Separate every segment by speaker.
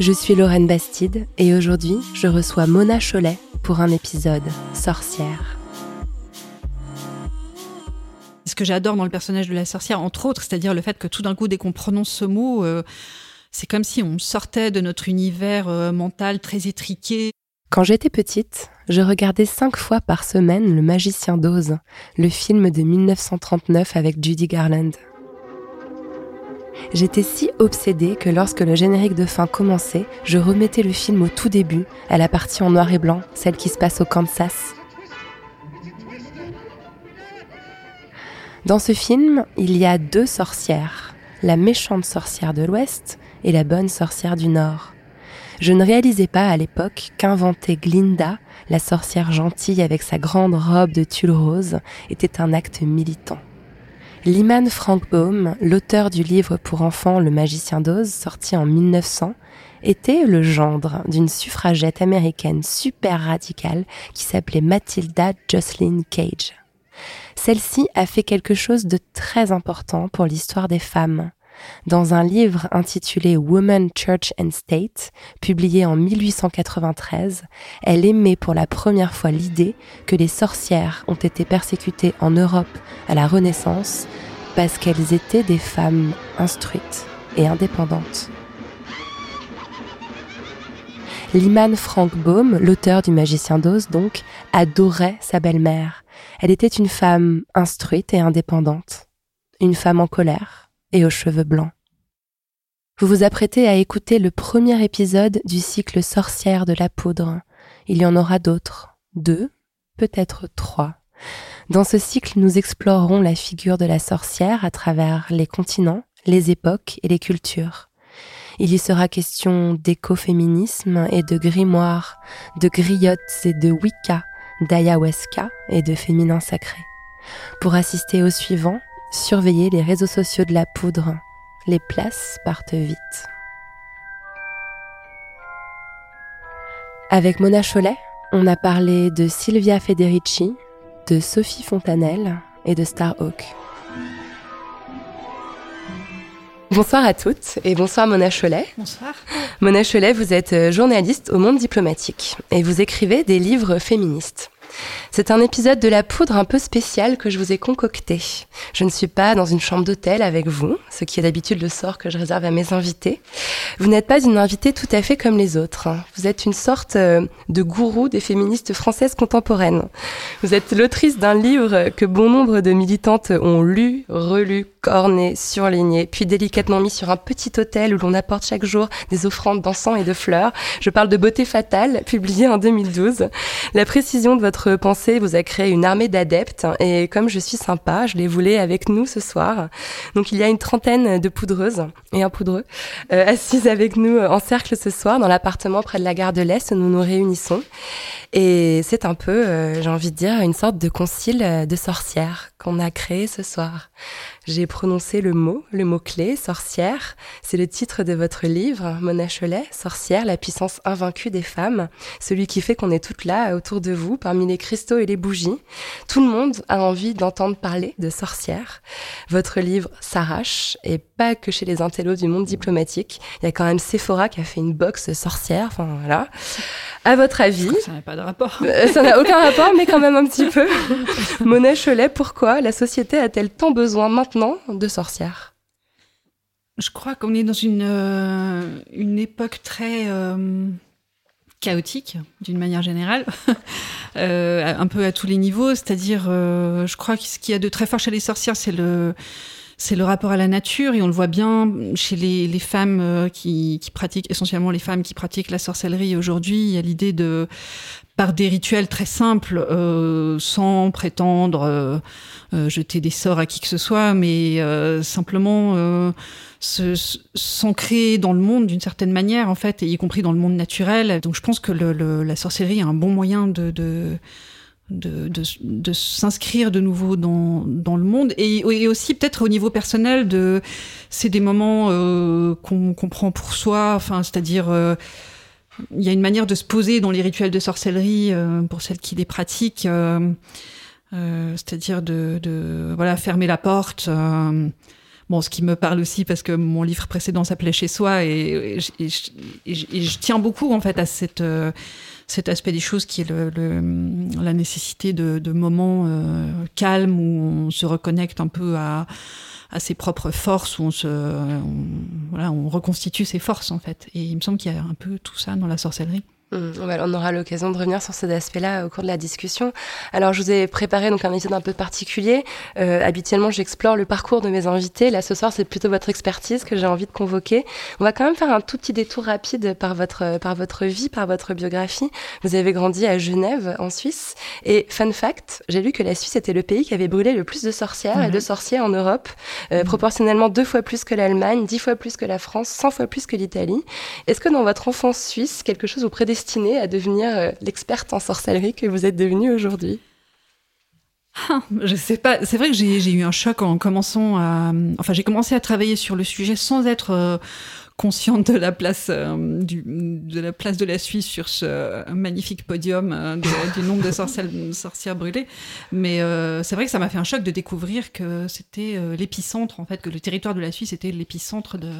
Speaker 1: Je suis Lorraine Bastide et aujourd'hui je reçois Mona Cholet pour un épisode Sorcière.
Speaker 2: Ce que j'adore dans le personnage de la sorcière, entre autres, c'est-à-dire le fait que tout d'un coup, dès qu'on prononce ce mot, euh, c'est comme si on sortait de notre univers euh, mental très étriqué.
Speaker 1: Quand j'étais petite, je regardais cinq fois par semaine Le Magicien d'Oz, le film de 1939 avec Judy Garland. J'étais si obsédée que lorsque le générique de fin commençait, je remettais le film au tout début, à la partie en noir et blanc, celle qui se passe au Kansas. Dans ce film, il y a deux sorcières, la méchante sorcière de l'Ouest et la bonne sorcière du Nord. Je ne réalisais pas à l'époque qu'inventer Glinda, la sorcière gentille avec sa grande robe de tulle rose, était un acte militant. Lyman Frank Baum, l'auteur du livre pour enfants Le Magicien d'Oz, sorti en 1900, était le gendre d'une suffragette américaine super radicale qui s'appelait Matilda Jocelyn Cage. Celle-ci a fait quelque chose de très important pour l'histoire des femmes. Dans un livre intitulé Woman, Church and State, publié en 1893, elle émet pour la première fois l'idée que les sorcières ont été persécutées en Europe à la Renaissance parce qu'elles étaient des femmes instruites et indépendantes. Lyman Frank Baum, l'auteur du Magicien d'Oz, donc, adorait sa belle-mère. Elle était une femme instruite et indépendante, une femme en colère et aux cheveux blancs. Vous vous apprêtez à écouter le premier épisode du cycle Sorcière de la poudre. Il y en aura d'autres, deux, peut-être trois. Dans ce cycle, nous explorerons la figure de la sorcière à travers les continents, les époques et les cultures. Il y sera question d'écoféminisme et de grimoire, de griottes et de Wicca, d'ayahuasca et de féminin sacré. Pour assister au suivant, surveillez les réseaux sociaux de la poudre. Les places partent vite. Avec Mona Cholet, on a parlé de Silvia Federici, de Sophie Fontanelle et de Starhawk. Bonsoir à toutes et bonsoir Mona Cholet.
Speaker 2: Bonsoir.
Speaker 1: Mona Cholet, vous êtes journaliste au monde diplomatique et vous écrivez des livres féministes. C'est un épisode de La Poudre un peu spécial que je vous ai concocté. Je ne suis pas dans une chambre d'hôtel avec vous, ce qui est d'habitude le sort que je réserve à mes invités. Vous n'êtes pas une invitée tout à fait comme les autres. Vous êtes une sorte euh, de gourou des féministes françaises contemporaines. Vous êtes l'autrice d'un livre que bon nombre de militantes ont lu, relu, corné, surligné, puis délicatement mis sur un petit hôtel où l'on apporte chaque jour des offrandes d'encens et de fleurs. Je parle de Beauté fatale, publié en 2012. La précision de votre pensée vous a créé une armée d'adeptes et comme je suis sympa, je les voulais avec nous ce soir. Donc il y a une trentaine de poudreuses et un poudreux euh, assises avec nous en cercle ce soir dans l'appartement près de la gare de l'Est où nous nous réunissons. Et c'est un peu, euh, j'ai envie de dire, une sorte de concile euh, de sorcières qu'on a créé ce soir. J'ai prononcé le mot, le mot-clé, sorcière. C'est le titre de votre livre, Mona Cholet, Sorcière, la puissance invaincue des femmes. Celui qui fait qu'on est toutes là, autour de vous, parmi les cristaux et les bougies. Tout le monde a envie d'entendre parler de sorcière. Votre livre s'arrache, et pas que chez les intellos du monde diplomatique. Il y a quand même Sephora qui a fait une box sorcière, enfin voilà. À votre avis,
Speaker 2: Ça n'a pas de rapport.
Speaker 1: euh, ça n'a aucun rapport, mais quand même un petit peu. Mona Cholet, pourquoi la société a-t-elle tant besoin maintenant de sorcières?
Speaker 2: Je crois qu'on est dans une, euh, une époque très, euh, chaotique d'une manière générale, euh, un peu à tous les niveaux. C'est-à-dire, je crois que ce qu'il y a de très fort chez les sorcières, c'est le c'est le rapport à la nature et on le voit bien chez les, les femmes qui, pratiquent, essentiellement les femmes qui pratiquent la sorcellerie aujourd'hui. Il y a l'idée de, par des rituels très simples, sans prétendre jeter des sorts à qui que ce soit, mais euh, simplement euh, s'ancrer dans le monde d'une certaine manière, en fait, et y compris dans le monde naturel. Donc je pense que le, le, la sorcellerie est un bon moyen de, de de, de, s'inscrire de nouveau dans, dans le monde et, aussi peut-être au niveau personnel de c'est des moments euh, qu'on qu prend pour soi enfin c'est-à-dire euh, il y a une manière de se poser dans les rituels de sorcellerie euh, pour celles qui les pratiquent euh, c'est-à-dire de, de voilà fermer la porte euh, Bon, ce qui me parle aussi parce que mon livre précédent s'appelait Chez soi et, et, et, je tiens beaucoup en fait à cette euh, cet aspect des choses qui est le, le, la nécessité de, de moments euh, calmes où on se reconnecte un peu à, à ses propres forces, où on se voilà, on reconstitue ses forces en fait. Et il me semble qu'il y a un peu tout ça dans la sorcellerie.
Speaker 1: Mmh, on aura l'occasion de revenir sur cet aspect-là au cours de la discussion. Alors, je vous ai préparé donc un épisode un peu particulier. Euh, habituellement, j'explore le parcours de mes invités. Là, ce soir, c'est plutôt votre expertise que j'ai envie de convoquer. On va quand même faire un tout petit détour rapide par votre par votre vie, par votre biographie. Vous avez grandi à Genève, en Suisse. Et fun fact, j'ai lu que la Suisse était le pays qui avait brûlé le plus de sorcières mmh. et de sorciers en Europe, euh, mmh. proportionnellement deux fois plus que l'Allemagne, dix fois plus que la France, cent fois plus que l'Italie. Est-ce que dans votre enfance suisse, quelque chose vous prédestinait destinée à devenir euh, l'experte en sorcellerie que vous êtes devenue aujourd'hui
Speaker 2: ah, je sais pas. C'est vrai que j'ai eu un choc en commençant à. Enfin, j'ai commencé à travailler sur le sujet sans être euh, consciente de la place euh, de la place de la Suisse sur ce magnifique podium du nombre de sorcières, brûlées. Mais c'est vrai que ça m'a fait un choc de découvrir que c'était l'épicentre en fait, que le territoire de la Suisse était l'épicentre de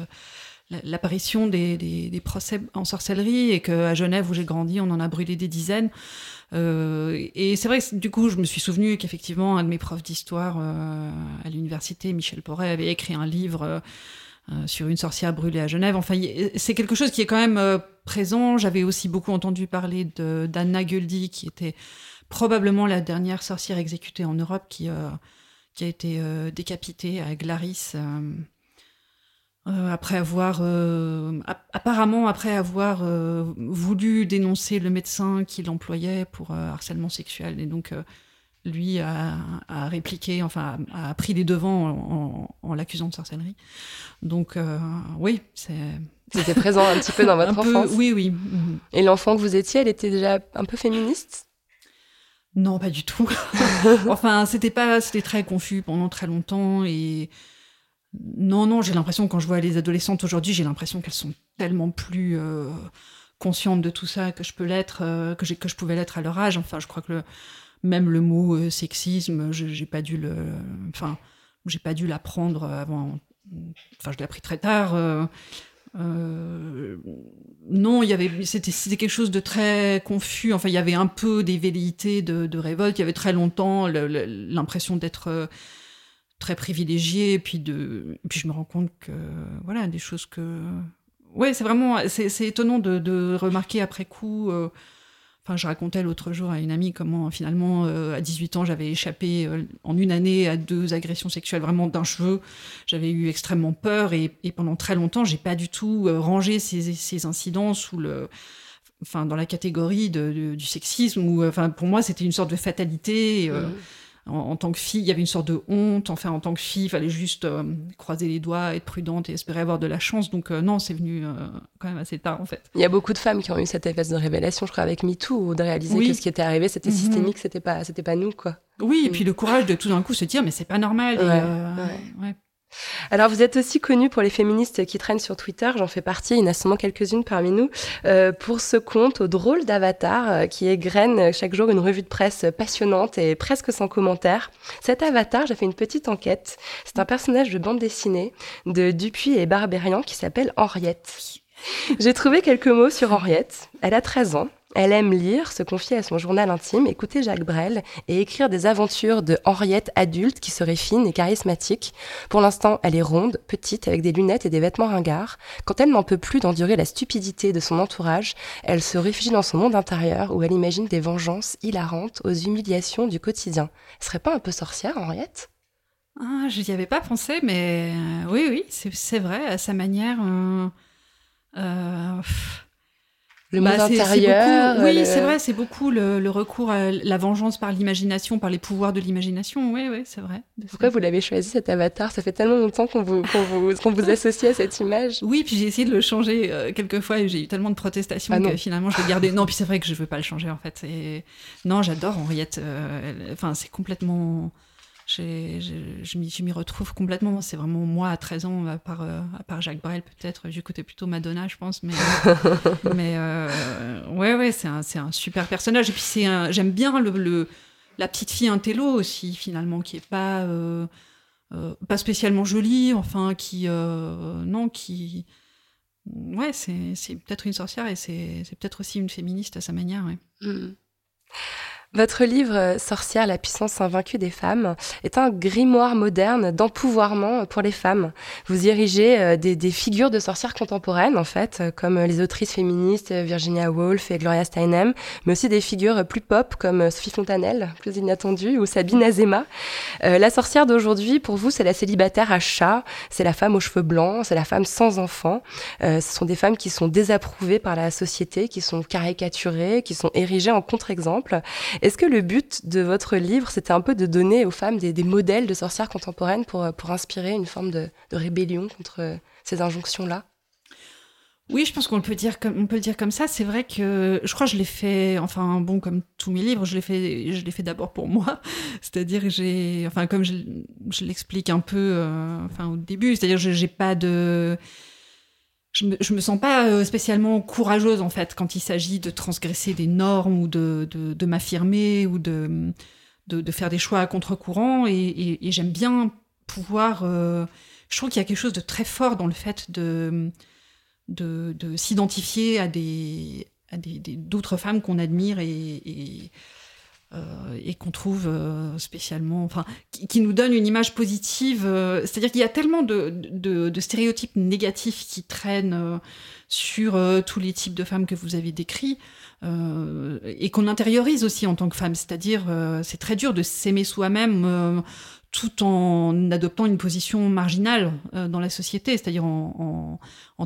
Speaker 2: l'apparition des, des, des, procès en sorcellerie et qu'à Genève où j'ai grandi on en a brûlé des dizaines. Euh, et c'est vrai que du coup je me suis souvenu qu'effectivement un de mes profs d'histoire euh, à l'université Michel Porret avait écrit un livre euh, sur une sorcière brûlée à Genève. Enfin c'est quelque chose qui est quand même euh, présent. J'avais aussi beaucoup entendu parler d'Anna Guldi qui était probablement la dernière sorcière exécutée en Europe qui, euh, qui a été euh, décapitée à Glaris euh, après avoir euh, apparemment après avoir euh, voulu dénoncer le médecin qui l'employait pour harcèlement sexuel. Et donc lui a, a, répliqué enfin a, a, pris les devants en, en, en l'accusant de sorcellerie. Donc oui c'est
Speaker 1: c'était présent un petit peu dans votre enfance.
Speaker 2: oui oui.
Speaker 1: Et l'enfant que vous étiez elle était déjà un peu féministe?
Speaker 2: Non pas du tout. Enfin c'était pas c'était très confus pendant très longtemps et non, non, j'ai l'impression, quand je vois les adolescentes aujourd'hui, j'ai l'impression qu'elles sont tellement plus euh, conscientes de tout ça que je peux l'être, euh, pouvais l'être à leur âge. Enfin, je crois que même le mot euh, sexisme, j'ai pas dû pas dû l'apprendre avant. Enfin, je l'ai appris très tard. Non, c'était, quelque chose de très confus. Enfin, il y avait un peu des velléités de révolte. Il y avait très longtemps l'impression d'être très privilégié et puis de puis je me rends compte que voilà des choses que ouais c'est vraiment c'est étonnant de, de remarquer après coup euh... enfin je racontais l'autre jour à une amie comment finalement euh, à 18 ans j'avais échappé euh, en une année à deux agressions sexuelles vraiment d'un cheveu. J'avais eu extrêmement peur et, et pendant très longtemps j'ai pas du tout rangé ces, ces incidents sous le enfin dans la catégorie de, du sexisme ou enfin pour moi c'était une sorte de fatalité mmh en, en, tant que fille, il y avait une sorte de honte. Enfin, en tant que fille, il fallait juste euh, croiser les doigts, être prudente et espérer avoir de la chance. Donc, euh, non, c'est venu euh, quand même assez tard, en fait.
Speaker 1: Il y a beaucoup de femmes qui ont eu cette effet de révélation, je crois, avec MeToo, de réaliser oui. que ce qui était arrivé, c'était mm -hmm. systémique, c'était pas, c'était pas nous, quoi.
Speaker 2: Oui, et puis le courage de tout d'un coup se dire, mais c'est pas normal.
Speaker 1: Ouais, et, ouais. ouais. Alors vous êtes aussi connu pour les féministes qui traînent sur Twitter, j'en fais partie, il y en a sûrement quelques-unes parmi nous, euh, pour ce compte au drôle d'avatar euh, qui égrène chaque jour une revue de presse passionnante et presque sans commentaire. Cet avatar, j'ai fait une petite enquête, c'est un personnage de bande dessinée de Dupuis et Barbérian qui s'appelle Henriette. J'ai trouvé quelques mots sur Henriette. Elle a 13 ans. Elle aime lire, se confier à son journal intime, écouter Jacques Brel et écrire des aventures de Henriette adulte qui serait fine et charismatique. Pour l'instant, elle est ronde, petite, avec des lunettes et des vêtements ringards. Quand elle n'en peut plus d'endurer la stupidité de son entourage, elle se réfugie dans son monde intérieur où elle imagine des vengeances hilarantes aux humiliations du quotidien. Elle serait pas un peu sorcière, Henriette?
Speaker 2: Ah, je n'y avais pas pensé, mais euh, oui, oui, c'est vrai, à sa manière. euh, euh,
Speaker 1: Le
Speaker 2: bah,
Speaker 1: monde intérieur.
Speaker 2: beaucoup- oui,
Speaker 1: le-
Speaker 2: c'est vrai, c'est beaucoup le, le recours à la vengeance par l'imagination, par les pouvoirs de l'imagination. Oui, oui, c'est vrai.
Speaker 1: Pourquoi vous l'avez choisi cet avatar? Ça fait tellement longtemps qu'on vous, vous, vous associe à cette image.
Speaker 2: Oui, puis j'ai essayé de le changer euh, quelques fois et j'ai eu tellement de protestations
Speaker 1: Ah
Speaker 2: que finalement je l'ai gardé. Non, puis c'est vrai que je veux pas le changer en fait. Et... Non, j'adore Henriette. euh, Enfin, c'est complètement. Je m'y je m'y retrouve complètement. C'est vraiment moi à 13 ans, à part, euh, à part Jacques Brel peut-être. J'écoutais plutôt Madonna, je pense. Mais, mais euh, ouais, ouais, c'est un, c'est un super personnage. Et puis c'est un- j'aime bien le, le- la petite fille intello aussi, finalement, qui est pas. euh, euh, pas spécialement jolie, enfin, qui. euh, non, qui. Ouais, c'est c'est peut-être une sorcière et c'est c'est peut-être aussi une féministe à sa manière, ouais.
Speaker 1: Hmm. Votre livre euh, Sorcière, la puissance invaincue des femmes est un grimoire moderne d'empouvoirment pour les femmes. Vous érigez euh, des, figures de sorcières contemporaines, en fait, euh, comme les autrices féministes Virginia Woolf et Gloria Steinem, mais aussi des figures plus pop comme Sophie Fontanelle, plus inattendue, ou Sabine Azema. La sorcière d'aujourd'hui, pour vous, c'est la célibataire à chat, c'est la femme aux cheveux blancs, c'est la femme sans enfant. Ce sont des femmes qui sont désapprouvées par la société, qui sont caricaturées, qui sont érigées en contre-exemple. Est-ce que le but de votre livre, c'était un peu de donner aux femmes des, modèles de sorcières contemporaines pour, pour inspirer une forme de, rébellion contre ces injonctions-là?
Speaker 2: Oui, je pense qu'on peut dire comme peut le dire comme ça. C'est vrai que je crois que je l'ai fait. Enfin, bon, comme tous mes livres, je l'ai fait. Je l'ai fait d'abord pour moi. C'est-à-dire, j'ai. Enfin, comme je, l'explique un peu. euh, enfin, au début, c'est-à-dire, je- j'ai pas de. Je me, me sens pas euh, spécialement courageuse en fait quand il s'agit de transgresser des normes ou de, de, m'affirmer ou de, de, faire des choix à contre-courant et, j'aime bien pouvoir. euh, je trouve qu'il y a quelque chose de très fort dans le fait de de, de s'identifier à des à des des- d'autres femmes qu'on admire et, et qu'on trouve euh, spécialement, enfin, qui, nous donne une image positive. euh, C'est-à-dire qu'il y a tellement de, stéréotypes négatifs qui traînent euh, sur euh, tous les types de femmes que vous avez décrits euh, et qu'on intériorise aussi en tant que femme. C'est-à-dire, euh, c'est très dur de s'aimer soi-même. euh, tout en adoptant une position marginale euh, dans la société, c'est-à-dire en,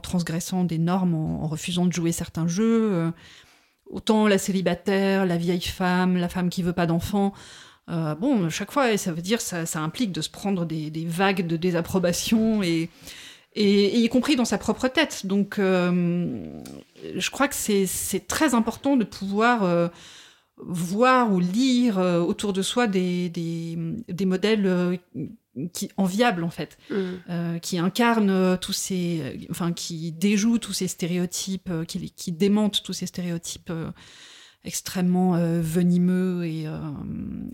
Speaker 2: transgressant des normes, en refusant de jouer certains jeux. Autant la célibataire, la vieille femme, la femme qui veut pas d'enfant. euh, bon, chaque fois, ça veut dire ça, ça implique de se prendre des, vagues de désapprobation et, y compris dans sa propre tête. Donc, euh, je crois que c'est très important de pouvoir euh, voir ou lire euh, autour de soi des, modèles qui enviables en fait euh, qui incarne euh, tous ces, euh, enfin qui déjoue tous ces stéréotypes, euh, qui, qui démente tous ces stéréotypes euh, extrêmement venimeux et,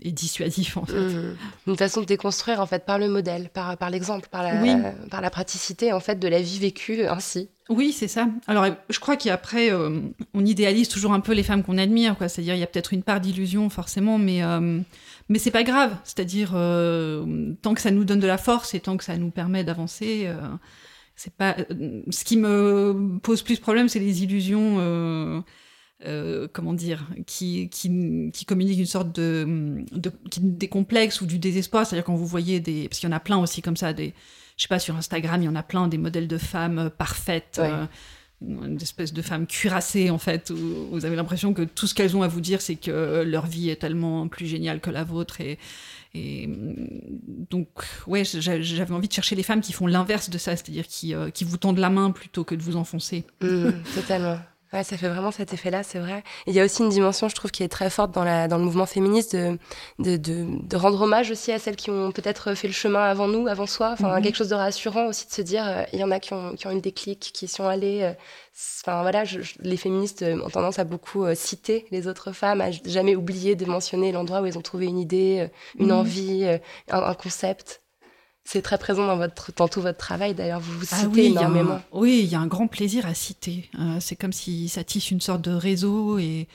Speaker 2: et dissuasifs en fait.
Speaker 1: Mhm. Une façon de déconstruire en fait par le modèle, par, par l'exemple, par la,
Speaker 2: Oui.
Speaker 1: par la praticité en fait de la vie vécue ainsi.
Speaker 2: Oui, c'est ça. Alors, je crois qu'après, on idéalise toujours un peu les femmes qu'on admire, quoi. C'est-à-dire, il y a peut-être une part d'illusion, forcément, mais, mais c'est pas grave. C'est-à-dire, euh, tant que ça nous donne de la force et tant que ça nous permet d'avancer, euh, c'est pas. euh, Ce qui me pose plus problème, c'est les illusions. euh, comment dire, qui, qui, qui communiquent une sorte de, de qui- des complexes ou du désespoir. C'est-à-dire quand vous voyez des, parce qu'il y en a plein aussi comme ça, des, je sais pas, sur Instagram, il y en a plein des modèles de femmes parfaites, euh, une espèce de femmes cuirassées en fait, où vous avez l'impression que tout ce qu'elles ont à vous dire, c'est que leur vie est tellement plus géniale que la vôtre et donc, ouais, j'a- j'avais envie de chercher les femmes qui font l'inverse de ça, c'est-à-dire qui, euh, qui vous tendent la main plutôt que de vous enfoncer.
Speaker 1: Mhm, totalement. Ouais, ça fait vraiment cet effet-là, c'est vrai. Et il y a aussi une dimension, je trouve, qui est très forte dans, la, dans le mouvement féministe, de, de, de, de rendre hommage aussi à celles qui ont peut-être fait le chemin avant nous, avant soi. Enfin,
Speaker 2: Mhm.
Speaker 1: quelque chose de rassurant aussi de se dire, euh, il y en a qui ont, qui ont eu le déclic, qui sont allées. euh, Enfin, voilà, je- je- les féministes euh, ont tendance à beaucoup euh, citer les autres femmes, à jamais oublier de mentionner l'endroit où elles ont trouvé une idée, une
Speaker 2: Mhm.
Speaker 1: envie, un, un concept. C'est très présent dans, votre, dans tout votre travail, d'ailleurs, vous vous
Speaker 2: Ah
Speaker 1: citez
Speaker 2: oui, il y a
Speaker 1: énormément.
Speaker 2: un- oui, il y a un grand plaisir à citer. Euh, c'est comme si ça tisse une sorte de réseau et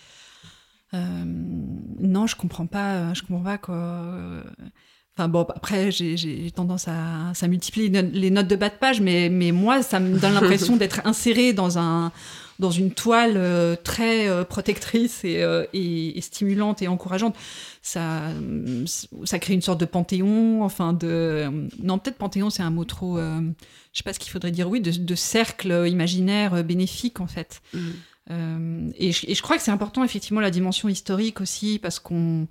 Speaker 2: euh, non, je comprends pas. Je comprends pas quoi. euh, Enfin bon, après j'ai- tendance à ça multiplie les no- les notes de bas de page, mais mais moi ça me donne l'impression d'être inséré dans un dans une toile euh, très euh, protectrice et, euh, et, et stimulante et encourageante. Ça, ça crée une sorte de panthéon, enfin de non peut-être panthéon c'est un mot trop, euh, je sais pas ce qu'il faudrait dire, oui, de, de cercle imaginaire bénéfique en fait.
Speaker 1: Mm.
Speaker 2: Euh, et, je, et je crois que c'est important effectivement la dimension historique aussi parce qu'on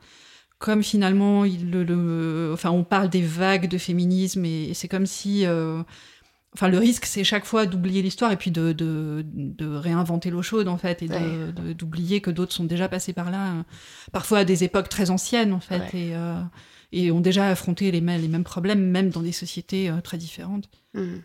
Speaker 2: comme finalement il le, le- enfin on parle des vagues de féminisme et, et c'est comme si euh, enfin le risque c'est chaque fois d'oublier l'histoire et puis de, de, de réinventer l'eau chaude en fait et
Speaker 1: Ouais.
Speaker 2: d'oublier que d'autres sont déjà passés par là euh, parfois à des époques très anciennes en fait
Speaker 1: Ouais.
Speaker 2: et, euh, et ont déjà affronté les, mêmes- les mêmes problèmes même dans des sociétés euh, très différentes
Speaker 1: Mhm.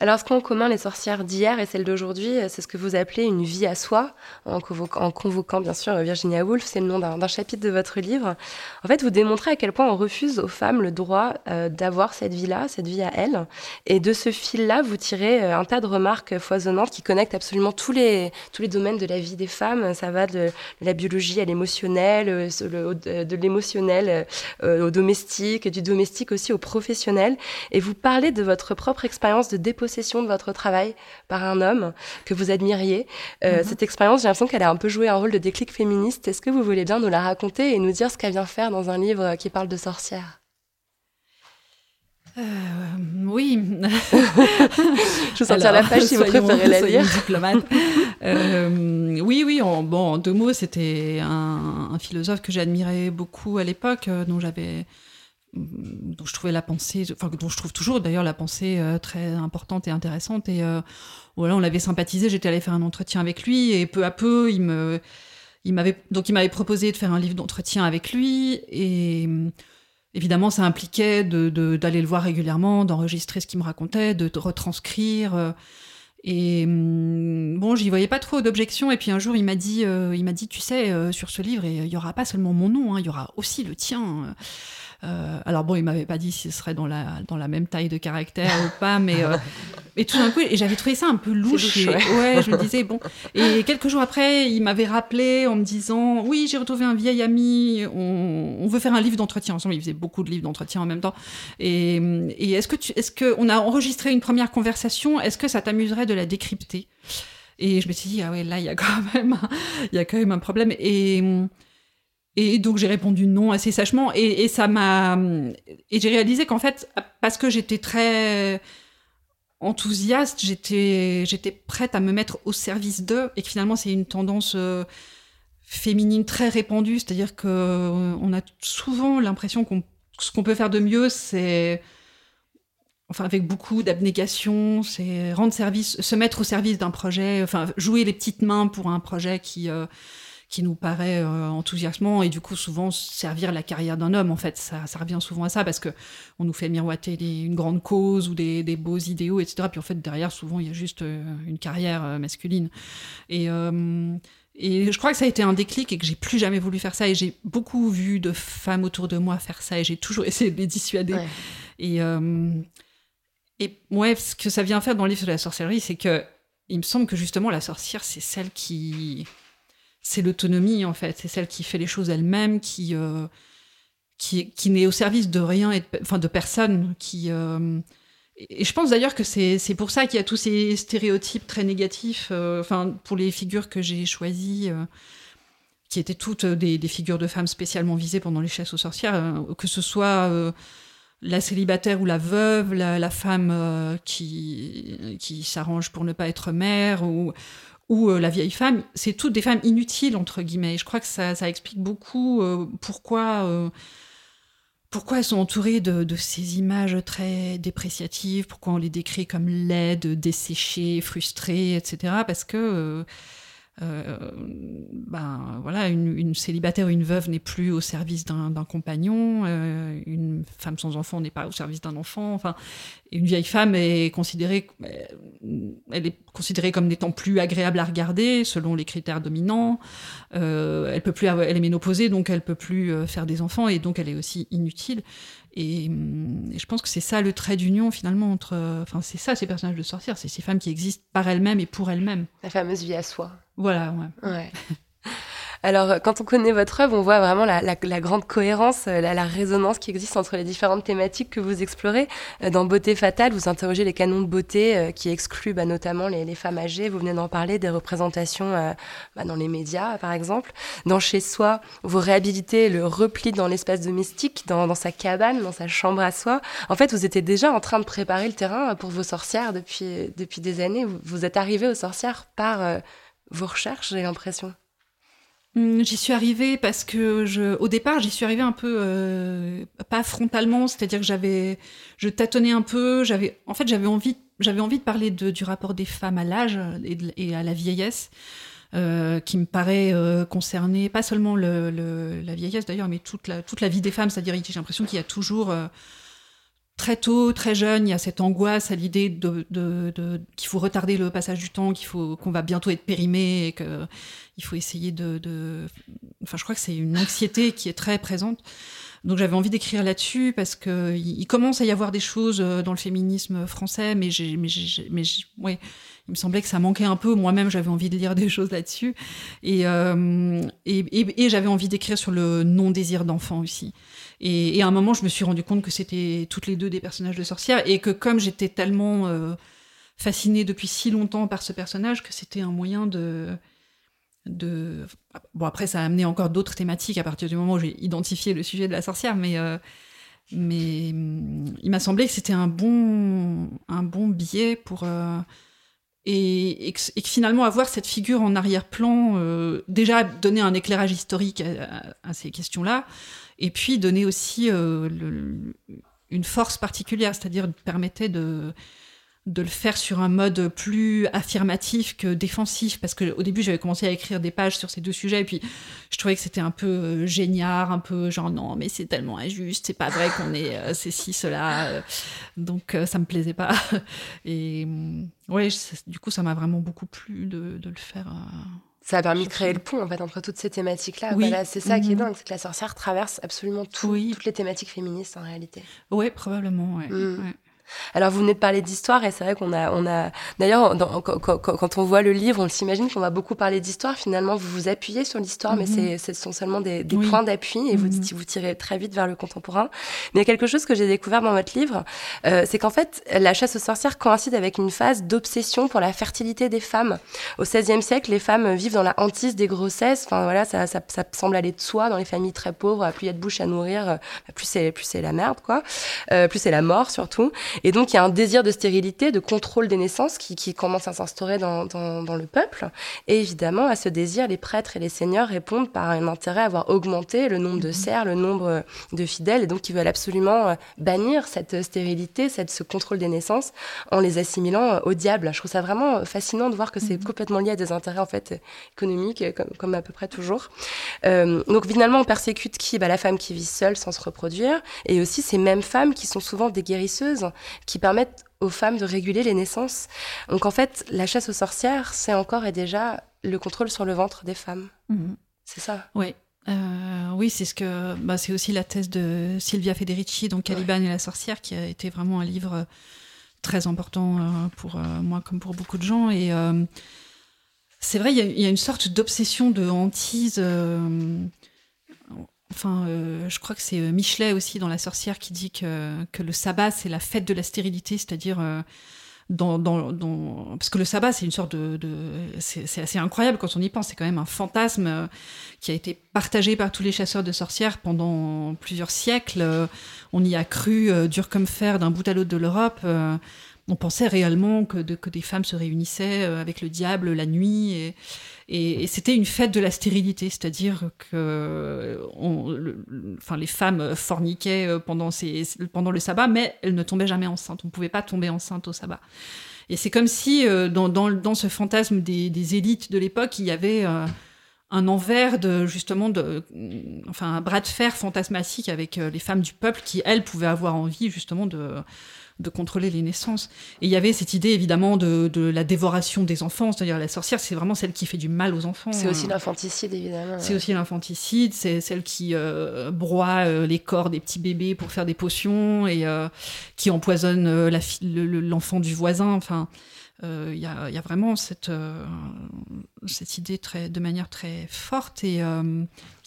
Speaker 1: Alors, ce qu'ont en commun les sorcières d'hier et celles d'aujourd'hui, euh, c'est ce que vous appelez une vie à soi, en convoquant, en convoquant, bien sûr Virginia Woolf, c'est le nom d'un chapitre de votre livre. En fait, vous démontrez à quel point on refuse aux femmes le droit euh, d'avoir cette vie-là, cette vie à elles. Et de ce fil-là, vous tirez euh, un tas de remarques foisonnantes qui connectent absolument tous les, tous les domaines de la vie des femmes. Ça va de, la biologie à l'émotionnel, euh, de l'émotionnel euh, au domestique, du domestique aussi au professionnel. Et vous parlez de votre propre expérience de dépossession de votre travail par un homme que vous admiriez. Euh,
Speaker 2: Mhm.
Speaker 1: Cette expérience, j'ai l'impression qu'elle a un peu joué un rôle de déclic féministe. Est-ce que vous voulez bien nous la raconter et nous dire ce qu'elle vient faire dans un livre qui parle de sorcières?
Speaker 2: Euh, oui
Speaker 1: Je vous sortir la page si vous préférez la lire.
Speaker 2: diplomates. Euh, oui, oui, en, bon, en deux mots, c'était un, un philosophe que j'admirais beaucoup à l'époque, dont j'avais dont je trouvais la pensée, enfin dont je trouve toujours d'ailleurs la pensée euh, très importante et intéressante. Et euh, voilà, on l'avait sympathisé. J'étais allée faire un entretien avec lui et peu à peu, il me, il m'avait donc il m'avait proposé de faire un livre d'entretien avec lui et euh, évidemment ça impliquait de- de- d'aller le voir régulièrement, d'enregistrer ce qu'il me racontait, de, de retranscrire. euh, et hum, bon, j'y voyais pas trop d'objections. Et puis un jour, il m'a dit, il m'a dit, tu sais, sur ce livre, il y aura pas seulement mon nom, hein, il y aura aussi le tien. Euh, alors bon, il m'avait pas dit si ce serait dans la dans la même taille de caractère ou pas, mais euh, et tout d'un coup, et j'avais trouvé ça un peu louche. Et- ouais, je me disais bon. Et quelques jours après, il m'avait rappelé en me disant, oui, j'ai retrouvé un vieil ami, on, on veut faire un livre d'entretien ensemble. Il faisait beaucoup de livres d'entretien en même temps. Et, et est-ce que tu, est-ce que on a enregistré une première conversation Est-ce que ça t'amuserait de la décrypter? Et je me suis dit ah ouais là il y a quand même un, il y a quand même un problème et et donc j'ai répondu non assez sèchement et, et ça m'a et j'ai réalisé qu'en fait parce que j'étais très enthousiaste, j'étais j'étais prête à me mettre au service d'eux et que finalement c'est une tendance euh, féminine très répandue, c'est-à-dire que euh, on a souvent l'impression qu'on ce qu'on peut faire de mieux c'est enfin avec beaucoup d'abnégation, c'est rendre service, se mettre au service d'un projet, enfin jouer les petites mains pour un projet qui euh, qui nous paraît euh, enthousiasmant et du coup souvent servir la carrière d'un homme en fait. Ça, ça revient souvent à ça parce que on nous fait miroiter des- une grande cause ou des, des beaux idéaux etc puis en fait derrière souvent il y a juste euh, une carrière euh, masculine. Et et je crois que ça a été un déclic et que j'ai plus jamais voulu faire ça. Et j'ai beaucoup vu de femmes autour de moi faire ça et j'ai toujours essayé de les dissuader.
Speaker 1: Ouais.
Speaker 2: et euh, et ouais ce que ça vient faire dans le livre sur la sorcellerie c'est que il me semble que justement la sorcière c'est celle qui c'est l'autonomie en fait, c'est celle qui fait les choses elle-même, qui euh, qui, qui n'est au service de rien et de, enfin de personne, qui euh, et je pense d'ailleurs que c'est pour ça qu'il y a tous ces stéréotypes très négatifs, euh, enfin pour les figures que j'ai choisies. qui étaient toutes des, figures de femmes spécialement visées pendant les chasses aux sorcières, que ce soit la célibataire ou la veuve, la, la femme qui, qui s'arrange pour ne pas être mère, ou, ou euh, la vieille femme, c'est toutes des femmes inutiles, entre guillemets. Et je crois que ça, explique beaucoup euh, pourquoi, euh, pourquoi elles sont entourées de, de ces images très dépréciatives, pourquoi on les décrit comme laides, desséchées, frustrées, etc. Parce que... euh, ben voilà, une, une célibataire ou une veuve n'est plus au service d'un compagnon, euh, une femme sans enfant n'est pas au service d'un enfant. Enfin, une vieille femme est considérée, euh, elle est considérée comme n'étant plus agréable à regarder selon les critères dominants. Elle peut plus, elle est ménopausée, donc elle peut plus faire des enfants et donc elle est aussi inutile. Et, hum, et je pense que c'est ça le trait d'union finalement entre. Enfin, c'est ça ces personnages de sorcières, c'est ces femmes qui existent par elles-mêmes et pour elles-mêmes.
Speaker 1: La fameuse vie à soi.
Speaker 2: Voilà, ouais.
Speaker 1: Ouais. Alors, euh, quand on connaît votre œuvre, on voit vraiment la, grande cohérence, euh, la, résonance qui existe entre les différentes thématiques que vous explorez. Euh, Dans Beauté fatale, vous interrogez les canons de beauté qui excluent bah, notamment les, femmes âgées. Vous venez d'en parler, des représentations bah, dans les médias, par exemple. Dans Chez soi, vous réhabilitez le repli dans l'espace domestique, dans, dans sa cabane, dans sa chambre à soi. En fait, vous étiez déjà en train de préparer le terrain pour vos sorcières depuis, depuis des années. Vous, êtes arrivé aux sorcières par vos recherches, j'ai l'impression.
Speaker 2: Hum, J'y suis arrivée parce que au départ, j'y suis arrivée un peu euh, pas frontalement, c'est-à-dire que j'avais, je tâtonnais un peu. J'avais, en fait, j'avais envie, j'avais envie de parler de, du rapport des femmes à l'âge et, à la vieillesse, euh, qui me paraît euh, concerner pas seulement le, la vieillesse d'ailleurs, mais toute la toute la vie des femmes. C'est-à-dire, j'ai l'impression qu'il y a toujours très tôt, très jeune, il y a cette angoisse à l'idée de, de, de- qu'il faut retarder le passage du temps, qu'il faut qu'on va bientôt être périmé et que il faut essayer de, de... Enfin, je crois que c'est une anxiété qui est très présente. Donc j'avais envie d'écrire là-dessus parce que il commence à y avoir des choses euh, dans le féminisme français, mais j'ai, mais j'ai, mais j'ai- ouais, il me semblait que ça manquait un peu. Moi-même, j'avais envie de lire des choses là-dessus, et euh, et, et, et j'avais envie d'écrire sur le non désir d'enfant aussi. Et, à un moment, je me suis rendu compte que c'était toutes les deux des personnages de sorcières et que comme j'étais tellement euh, fascinée depuis si longtemps par ce personnage, que c'était un moyen de bon après ça a amené encore d'autres thématiques à partir du moment où j'ai identifié le sujet de la sorcière mais euh, mais hum, il m'a semblé que c'était un bon un bon biais pour euh, et, et, que, finalement avoir cette figure en arrière-plan déjà donner un éclairage historique à ces questions-là et puis donner aussi euh, une force particulière c'est-à-dire permettait de le faire sur un mode plus affirmatif que défensif. Parce que au début j'avais commencé à écrire des pages sur ces deux sujets et puis je trouvais que c'était un peu euh, génial un peu genre non mais c'est tellement injuste c'est pas vrai qu'on est euh, c'est cela euh, donc ça me plaisait pas. Et ouais du coup ça m'a vraiment beaucoup plu de, le faire
Speaker 1: Ça a permis de créer le pont en fait entre toutes ces thématiques-là.
Speaker 2: Oui.
Speaker 1: Voilà, c'est ça qui est
Speaker 2: Mhm.
Speaker 1: dingue, c'est que la sorcière traverse absolument tout,
Speaker 2: Oui.
Speaker 1: toutes les thématiques féministes en réalité.
Speaker 2: ouais probablement ouais,
Speaker 1: Mm.
Speaker 2: ouais.
Speaker 1: Alors vous venez de parler d'histoire et c'est vrai qu'on a, on a, d'ailleurs quand, on voit le livre, on s'imagine qu'on va beaucoup parler d'histoire. Finalement, vous vous appuyez sur l'histoire, mais
Speaker 2: Mhm.
Speaker 1: c'est, ce sont seulement des, des
Speaker 2: Oui.
Speaker 1: points d'appui et vous,
Speaker 2: Mhm.
Speaker 1: vous tirez très vite vers le contemporain. Mais il y a quelque chose que j'ai découvert dans votre livre, euh, c'est qu'en fait, la chasse aux sorcières coïncide avec une phase d'obsession pour la fertilité des femmes. Au XVIe siècle, les femmes vivent dans la hantise des grossesses. Enfin voilà, ça, ça, ça semble aller de soi dans les familles très pauvres. Plus il y a de bouche à nourrir, euh, plus c'est plus c'est la merde quoi. Euh, plus c'est la mort surtout. Et donc il y a un désir de stérilité, de contrôle des naissances qui, qui commence à s'instaurer dans, dans, dans le peuple. Et évidemment, à ce désir, les prêtres et les seigneurs répondent par un intérêt à voir augmenter le nombre de serfs, le nombre de fidèles, et donc ils veulent absolument euh, bannir cette stérilité, cette, ce contrôle des naissances, en les assimilant euh, au diable. Je trouve ça vraiment euh, fascinant de voir que c'est complètement lié à des intérêts en fait économiques, comme, comme à peu près toujours. Euh, donc finalement, on persécute qui? Bah, La femme qui vit seule sans se reproduire, et aussi ces mêmes femmes qui sont souvent des guérisseuses, qui permettent aux femmes de réguler les naissances. Donc en fait, la chasse aux sorcières, c'est encore et déjà le contrôle sur le ventre des femmes.
Speaker 2: Mhm.
Speaker 1: C'est ça.
Speaker 2: Ouais. Euh, oui, c'est ce que bah, c'est aussi la thèse de Silvia Federici, donc Caliban et la sorcière, qui a été vraiment un livre euh, très important euh, pour euh, moi comme pour beaucoup de gens. Et c'est vrai, il y, a- il y a une sorte d'obsession de hantise. Enfin, euh, je crois que c'est euh, Michelet aussi dans La Sorcière qui dit que, le sabbat c'est la fête de la stérilité, c'est-à-dire euh, dans, parce que le sabbat c'est une sorte de, de c'est assez incroyable quand on y pense, c'est quand même un fantasme euh, qui a été partagé par tous les chasseurs de sorcières pendant plusieurs siècles. On y a cru dur comme fer d'un bout à l'autre de l'Europe. Euh, on pensait réellement que, de- que des femmes se réunissaient euh, avec le diable la nuit et, c'était une fête de la stérilité, c'est-à-dire que le- enfin, les femmes forniquaient euh, pendant, le sabbat, mais elles ne tombaient jamais enceintes. On ne pouvait pas tomber enceinte au sabbat. Et c'est comme si euh, dans, ce fantasme des, élites de l'époque, il y avait euh, un envers de justement de enfin un bras de fer fantasmatique avec euh, les femmes du peuple qui elles pouvaient avoir envie justement de de contrôler les naissances. Et il y avait cette idée évidemment de, de la dévoration des enfants, c'est-à-dire la sorcière, c'est vraiment celle qui fait du mal aux enfants.
Speaker 1: C'est aussi l'infanticide, évidemment.
Speaker 2: C'est aussi l'infanticide, c'est celle qui euh, broie euh, les corps des petits bébés pour faire des potions et euh, qui empoisonne le- l'enfant du voisin. Enfin, il y, y a vraiment cette, cette idée très, de manière très forte. Et,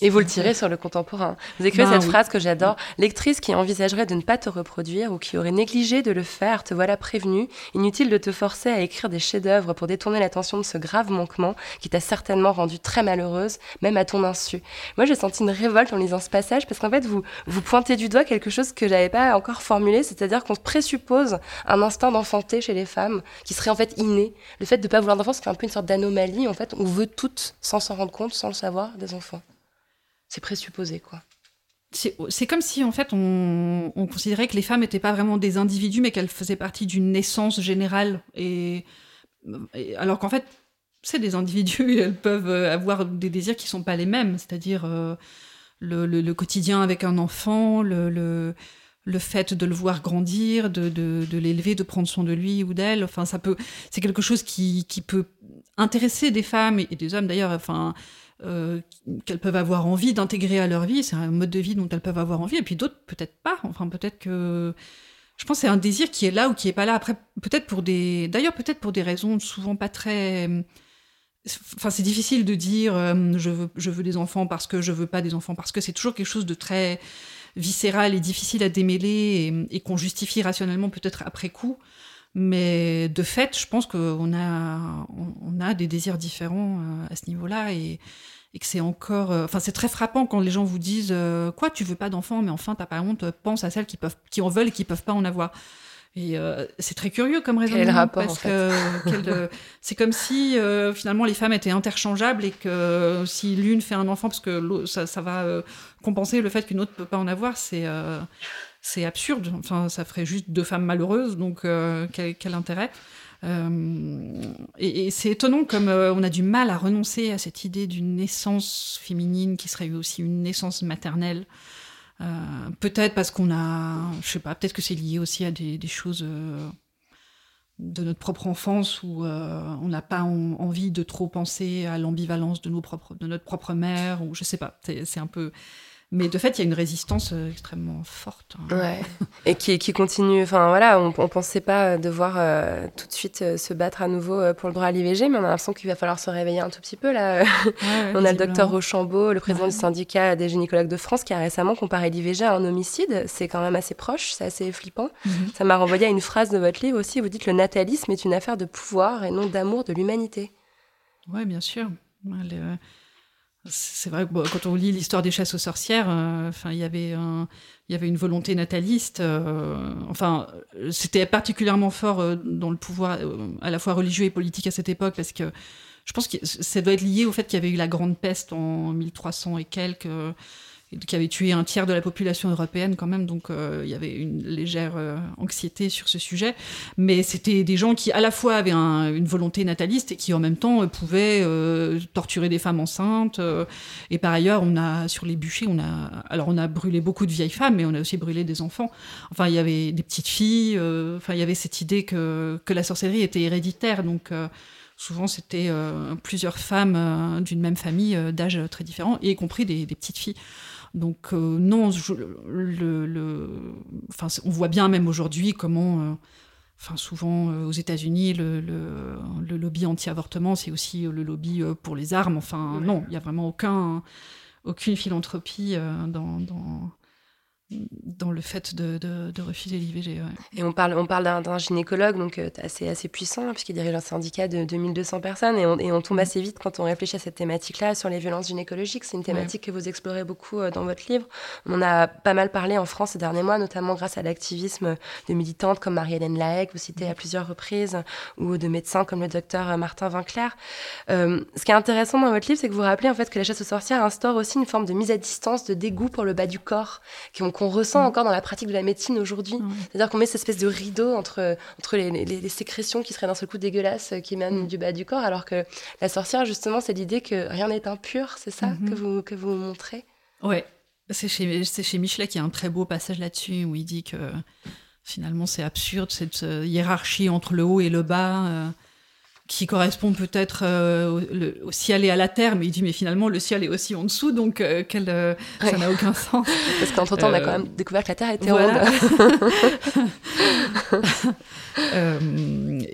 Speaker 1: Et vous le tirez sur le contemporain. Vous écrivez
Speaker 2: Ben
Speaker 1: cette
Speaker 2: oui.
Speaker 1: phrase que j'adore. Lectrice qui envisagerait de ne pas te reproduire ou qui aurait négligé de le faire, te voilà prévenue. Inutile de te forcer à écrire des chefs-d'œuvre pour détourner l'attention de ce grave manquement qui t'a certainement rendue très malheureuse, même à ton insu. Moi, j'ai senti une révolte en lisant ce passage parce qu'en fait, vous, vous pointez du doigt quelque chose que j'avais pas encore formulé, c'est-à-dire qu'on présuppose un instinct d'enfanter chez les femmes qui serait en fait inné. Le fait de pas vouloir d'enfants, c'est un peu une sorte d'anomalie. En fait, on veut toutes, sans s'en rendre compte, sans le savoir, des enfants. C'est présupposé, quoi.
Speaker 2: c'est comme si en fait on, on considérait que les femmes n'étaient pas vraiment des individus, mais qu'elles faisaient partie d'une naissance générale. Et, alors qu'en fait, c'est des individus, elles peuvent euh, avoir des désirs qui sont pas les mêmes, c'est-à-dire euh, le, quotidien avec un enfant, le, fait de le voir grandir, de, l'élever, de prendre soin de lui ou d'elle. Enfin, ça peut, c'est quelque chose qui, peut intéresser des femmes et, et des hommes d'ailleurs. Enfin, euh, qu'elles peuvent avoir envie d'intégrer à leur vie. C'est un mode de vie dont elles peuvent avoir envie. Et puis d'autres, peut-être pas. Enfin, peut-être que. Je pense que c'est un désir qui est là ou qui est pas là. Après, peut-être pour des. D'ailleurs, peut-être pour des raisons souvent pas très. Enfin, c'est difficile de dire euh, je, veux, je veux des enfants parce que je veux pas des enfants parce que c'est toujours quelque chose de très viscéral et difficile à démêler et, et qu'on justifie rationnellement peut-être après coup. Mais de fait, je pense qu'on a, on, a des désirs différents euh, à ce niveau-là et, et que c'est encore. euh, Enfin, c'est très frappant quand les gens vous disent euh, Quoi, tu veux pas d'enfants, mais enfin, t'as pas honte, pense à celles qui, peuvent, qui en veulent et qui peuvent pas en avoir. Et euh, c'est très curieux comme raison.
Speaker 1: Quel rapport,
Speaker 2: parce
Speaker 1: en fait
Speaker 2: que euh, c'est comme si euh, finalement les femmes étaient interchangeables et que si l'une fait un enfant parce que ça, ça va compenser le fait qu'une autre peut pas en avoir, c'est c'est absurde. Enfin, ça ferait juste deux femmes malheureuses, donc euh, quel, intérêt? Euh, et, c'est étonnant comme euh, on a du mal à renoncer à cette idée d'une naissance féminine qui serait aussi une naissance maternelle. Peut-être parce qu'on a, je sais pas, peut-être que c'est lié aussi à des, choses de notre propre enfance où on n'a pas en- envie de trop penser à l'ambivalence de nos propres, de notre propre mère ou je sais pas. C'est un peu. Mais de fait, il y a une résistance euh, extrêmement forte. hein.
Speaker 1: Ouais. Et qui, qui continue. Enfin, voilà, on, on pensait pas devoir euh, tout de suite euh, se battre à nouveau pour le droit à l'IVG, mais on a l'impression qu'il va falloir se réveiller un tout petit peu là.
Speaker 2: Ouais,
Speaker 1: on a le docteur. Rochambeau, le président
Speaker 2: Ouais.
Speaker 1: du syndicat des gynécologues de France, qui a récemment comparé l'IVG à un homicide. C'est quand même assez proche, c'est assez flippant.
Speaker 2: Mhm.
Speaker 1: Ça m'a renvoyé à une phrase de votre livre aussi. Vous dites le natalisme est une affaire de pouvoir et non d'amour de l'humanité.
Speaker 2: Ouais, bien sûr. Le- C'est vrai que bon, quand on lit l'histoire des chasses aux sorcières, euh, enfin, il y avait il y avait une volonté nataliste. euh, enfin, euh, c'était particulièrement fort euh, dans le pouvoir euh, à la fois religieux et politique à cette époque parce que je pense que ça doit être lié au fait qu'il y avait eu la grande peste en 1300 et quelques. Qui avait tué un tiers de la population européenne quand même, donc euh, il y avait une légère euh, anxiété sur ce sujet. Mais c'était des gens qui à la fois avaient un- une volonté nataliste et qui en même temps euh, pouvaient torturer des femmes enceintes. et par ailleurs, on a sur les bûchers, on a alors on a brûlé beaucoup de vieilles femmes, mais on a aussi brûlé des enfants. Enfin, il y avait des petites filles. enfin, il y avait cette idée que que la sorcellerie était héréditaire, donc. Souvent, c'était plusieurs femmes d'une même famille d'âge très différents, y compris des petites filles. Donc euh, non, je- le, le- enfin, on voit bien même aujourd'hui comment, euh, enfin souvent euh, aux États-Unis, le, le- lobby anti-avortement, c'est aussi le lobby pour les armes. Enfin non, il y a vraiment aucun, aucune philanthropie dans, dans dans le fait de, de, de refuser l'IVG. ouais.
Speaker 1: Et on parle, on parle d'un, gynécologue donc euh, assez, assez puissant, hein, puisqu'il dirige un syndicat de 2200 personnes. Et on, et on tombe assez vite quand on réfléchit à cette thématique-là sur les violences gynécologiques. C'est une thématique que vous explorez beaucoup euh, dans votre livre. On a pas mal parlé en France ces derniers mois, notamment grâce à l'activisme de militantes comme Marie-Hélène Laec, vous citez à plusieurs reprises, ou de médecins comme le docteur euh, Martin Vinclair. Euh, ce qui est intéressant dans votre livre, c'est que vous rappelez en fait que la chasse aux sorcières instaure aussi une forme de mise à distance, de dégoût pour le bas du corps, qu'on qu'on ressent encore dans la pratique de la médecine aujourd'hui.
Speaker 2: Ouais.
Speaker 1: C'est-à-dire qu'on met cette espèce de rideau entre, entre les, les- les sécrétions qui seraient d'un seul coup dégueulasses, euh, qui émanent du bas du corps, alors que la sorcière, justement, c'est l'idée que rien n'est impur, c'est ça
Speaker 2: Mhm.
Speaker 1: que, vous, que vous montrez?
Speaker 2: Ouais, c'est chez, c'est chez Michelet qu'il y a un très beau passage là-dessus où il dit que finalement c'est absurde cette euh, hiérarchie entre le haut et le bas euh, qui correspond peut-être euh, au, ciel et à la terre, mais il dit mais finalement le ciel est aussi en dessous donc euh, quel, euh, ça n'a aucun sens.
Speaker 1: Parce qu'entre-temps, on a quand même découvert que la Terre était
Speaker 2: Voilà.
Speaker 1: ronde.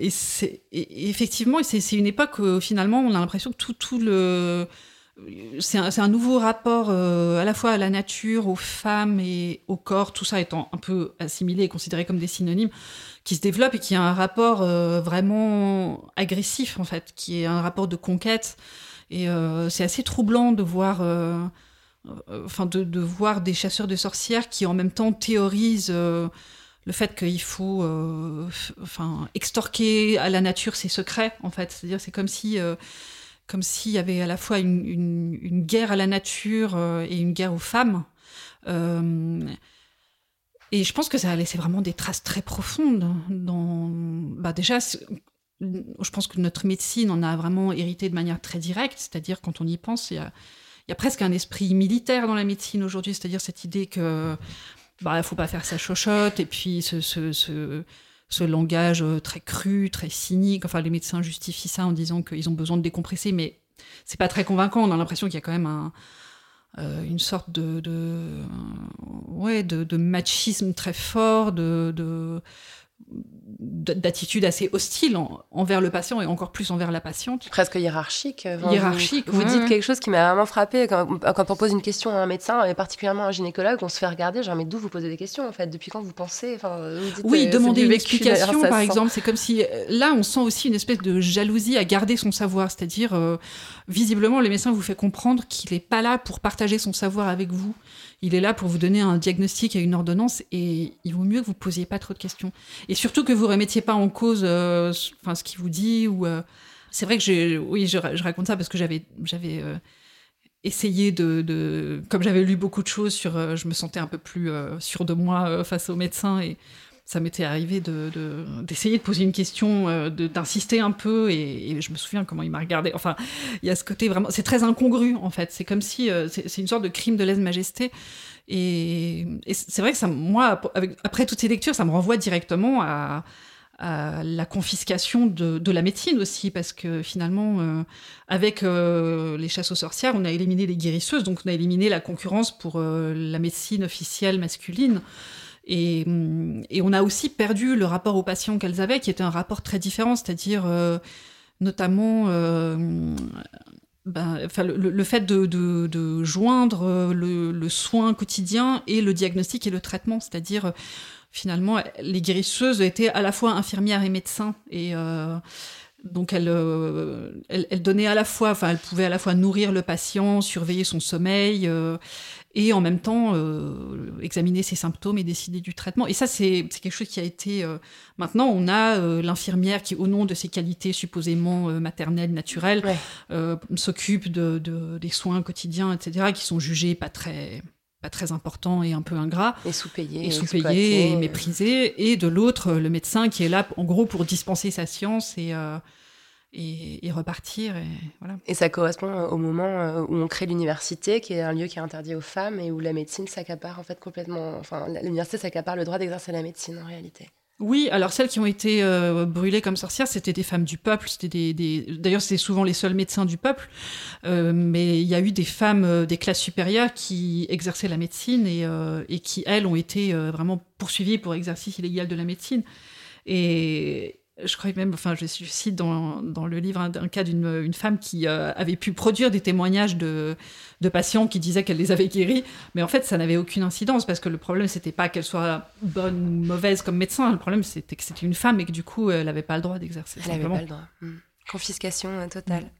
Speaker 2: Et, effectivement, c'est, une époque où finalement on a l'impression que tout, tout le. C'est un, nouveau rapport à la fois à la nature, aux femmes et au corps, tout ça étant un peu assimilé et considéré comme des synonymes, qui se développe et qui a un rapport euh, vraiment agressif en fait, qui est un rapport de conquête. Et euh, c'est assez troublant de voir, euh, enfin de, voir des chasseurs de sorcières qui en même temps théorisent le fait qu'il faut, enfin, extorquer à la nature ses secrets en fait. C'est-à-dire c'est comme si comme s'il y avait à la fois une, guerre à la nature et une guerre aux femmes. Et je pense que ça a laissé vraiment des traces très profondes dans. Bah déjà, je pense que notre médecine en a vraiment hérité de manière très directe, c'est-à-dire quand on y pense, il y a, presque un esprit militaire dans la médecine aujourd'hui, c'est-à-dire cette idée que bah faut pas faire sa chochotte et puis ce, ce langage euh, très cru, très cynique. Enfin, les médecins justifient ça en disant qu'ils ont besoin de décompresser, mais c'est pas très convaincant. On a l'impression qu'il y a quand même un, euh, une sorte de, de ouais de, de machisme très fort, de, de d'attitude assez hostile en- envers le patient et encore plus envers la patiente.
Speaker 1: Presque hiérarchique. Enfin,
Speaker 2: Hiérarchique,
Speaker 1: Vous,
Speaker 2: ouais,
Speaker 1: dites quelque chose qui m'a vraiment frappé quand, quand on pose une question à un médecin, et particulièrement à un gynécologue, on se fait regarder, genre, mais d'où vous posez des questions en fait? Depuis quand vous pensez? Enfin, vous dites,
Speaker 2: Oui,
Speaker 1: euh,
Speaker 2: demander une
Speaker 1: vécu,
Speaker 2: explication, par exemple, c'est comme si euh, là, on sent aussi une espèce de jalousie à garder son savoir, c'est-à-dire euh, visiblement, le médecin vous fait comprendre qu'il n'est pas là pour partager son savoir avec vous. Il est là pour vous donner un diagnostic et une ordonnance, et il vaut mieux que vous posiez pas trop de questions, et surtout que vous remettiez pas en cause, euh, ce- qu'il vous dit ou. euh, C'est vrai que oui, je, ra- je raconte ça parce que j'avais, euh, essayé de, comme j'avais lu beaucoup de choses sur, je me sentais un peu plus sûre de moi face au médecin et ça m'était arrivé de, de- d'essayer de, poser une question, euh, de- d'insister un peu, et, je me souviens comment il m'a regardé. Enfin, il y a ce côté vraiment, c'est très incongru en fait. C'est comme si euh, c'est, une sorte de crime de lèse-majesté. Et, c'est vrai que ça, moi, après toutes ces lectures, ça me renvoie directement à, la confiscation de, de la médecine aussi, parce que finalement, euh, avec euh, les chasses aux sorcières, on a éliminé les guérisseuses, donc on a éliminé la concurrence pour la médecine officielle masculine. Et, hum, et on a aussi perdu le rapport aux patients qu'elles avaient, qui était un rapport très différent, c'est-à-dire euh, notamment euh, ben, enfin, le, fait de, joindre euh, le, soin quotidien et le diagnostic et le traitement, c'est-à-dire finalement les guérisseuses étaient à la fois infirmières et médecins. Et donc elles, euh, elles, elles donnaient à la fois, enfin elles pouvaient à la fois nourrir le patient, surveiller son sommeil euh, et en même temps euh, examiner ses symptômes et décider du traitement. Et ça c'est quelque chose qui a été euh, maintenant on a euh, l'infirmière qui au nom de ses qualités supposément maternelles naturelles
Speaker 1: Ouais.
Speaker 2: euh, s'occupe de, de- des soins quotidiens etc qui sont jugés pas très pas très importants et un peu ingrats
Speaker 1: Et sous-payé.
Speaker 2: et sous-payé et méprisé, et de l'autre, le médecin qui est là, en gros, pour dispenser sa science et, euh, et, et repartir. Et voilà.
Speaker 1: Et ça correspond euh, au moment euh, où on crée l'université, qui est un lieu qui est interdit aux femmes et où la médecine s'accapare en fait complètement. Enfin, l'université s'accapare le droit d'exercer la médecine en réalité.
Speaker 2: Oui, alors celles qui ont été euh, brûlées comme sorcières, c'était des femmes du peuple. C'était des, des... D'ailleurs, c'était souvent les seuls médecins du peuple. Euh, mais il y a eu des femmes euh, des classes supérieures qui exerçaient la médecine et, qui, elles, ont été vraiment poursuivies pour exercice illégal de la médecine. Je crois même, enfin, je, cite dans, dans le livre un, un cas d'une une femme qui euh, avait pu produire des témoignages de, de patients qui disaient qu'elle les avait guéris, mais en fait, ça n'avait aucune incidence parce que le problème, c'était pas qu'elle soit bonne ou mauvaise comme médecin. Le problème, c'était que c'était une femme et que du coup, elle n'avait pas le droit d'exercer.
Speaker 1: Elle n'avait pas le droit. Hmm. Confiscation euh, totale.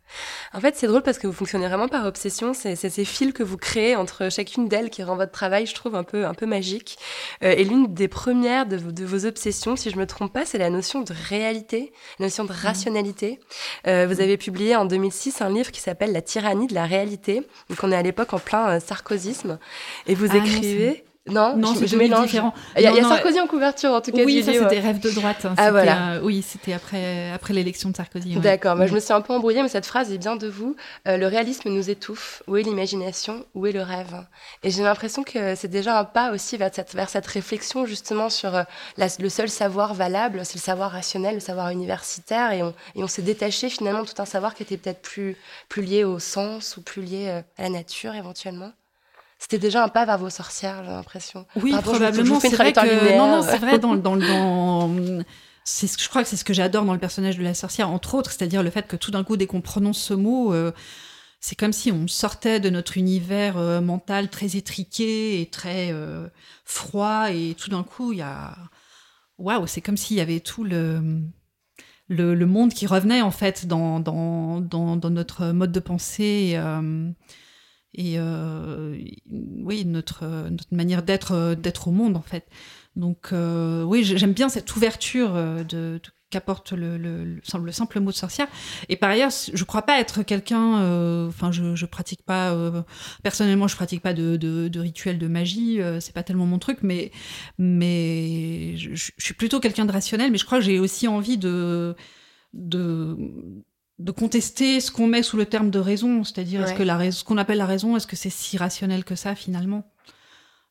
Speaker 1: En fait, c'est drôle parce que vous fonctionnez vraiment par obsession. C'est ces fils que vous créez entre chacune d'elles qui rend votre travail, je trouve, un peu, un peu magique. Euh, et l'une des premières de, vos- de vos obsessions, si je me trompe pas, c'est la notion de réalité, la notion de rationalité. Euh, vous avez publié en 2006 un livre qui s'appelle La tyrannie de la réalité. Donc, on est à l'époque en plein euh, sarkozysme. Et vous
Speaker 2: Ah
Speaker 1: écrivez. Non,
Speaker 2: Non,
Speaker 1: je, je mélange.
Speaker 2: différents.
Speaker 1: Il y a, il y a
Speaker 2: Non, non,
Speaker 1: Sarkozy en couverture en tout cas
Speaker 2: Oui, ça c'était Rêve de droite. hein.
Speaker 1: Ah, voilà.
Speaker 2: euh, oui, c'était après, après l'élection de Sarkozy. ouais.
Speaker 1: D'accord, moi je
Speaker 2: Mm.
Speaker 1: me suis un peu embrouillée, mais cette phrase est bien de vous. Euh, le réalisme nous étouffe. Où est l'imagination? Où est le rêve? Et j'ai l'impression que c'est déjà un pas aussi vers cette, vers cette réflexion justement sur euh, la- le seul savoir valable, c'est le savoir rationnel, le savoir universitaire, et on, et on s'est détaché finalement de tout un savoir qui était peut-être plus, plus lié au sens ou plus lié euh, à la nature éventuellement. C'était déjà un pas vers vos sorcières, j'ai l'impression.
Speaker 2: Oui,
Speaker 1: Pardon,
Speaker 2: probablement. C'est vrai que non, non, c'est vrai dans dans dans c'est ce que je crois que c'est ce que j'adore dans le personnage de la sorcière entre autres, c'est-à-dire le fait que tout d'un coup dès qu'on prononce ce mot euh, c'est comme si on sortait de notre univers euh, mental très étriqué et très euh, froid et tout d'un coup il y a waouh, c'est comme s'il y avait tout le le, le monde qui revenait en fait dans, dans, dans, dans notre mode de pensée et euh, oui notre, notre manière d'être d'être au monde en fait. Donc euh, oui j'ai- j'aime bien cette ouverture euh, de, de- qu'apporte le, le, le simple- le simple mot de sorcière. Et par ailleurs je crois pas être quelqu'un euh, enfin je, je pratique pas euh, personnellement je pratique pas de, de, de rituel de magie euh, c'est pas tellement mon truc mais mais je, je suis plutôt quelqu'un de rationnel mais je crois que j'ai aussi envie de de de contester ce qu'on met sous le terme de raison, c'est-à-dire est-ce
Speaker 1: Ouais.
Speaker 2: que la raison, ce qu'on appelle la raison, est-ce que c'est si rationnel que ça finalement?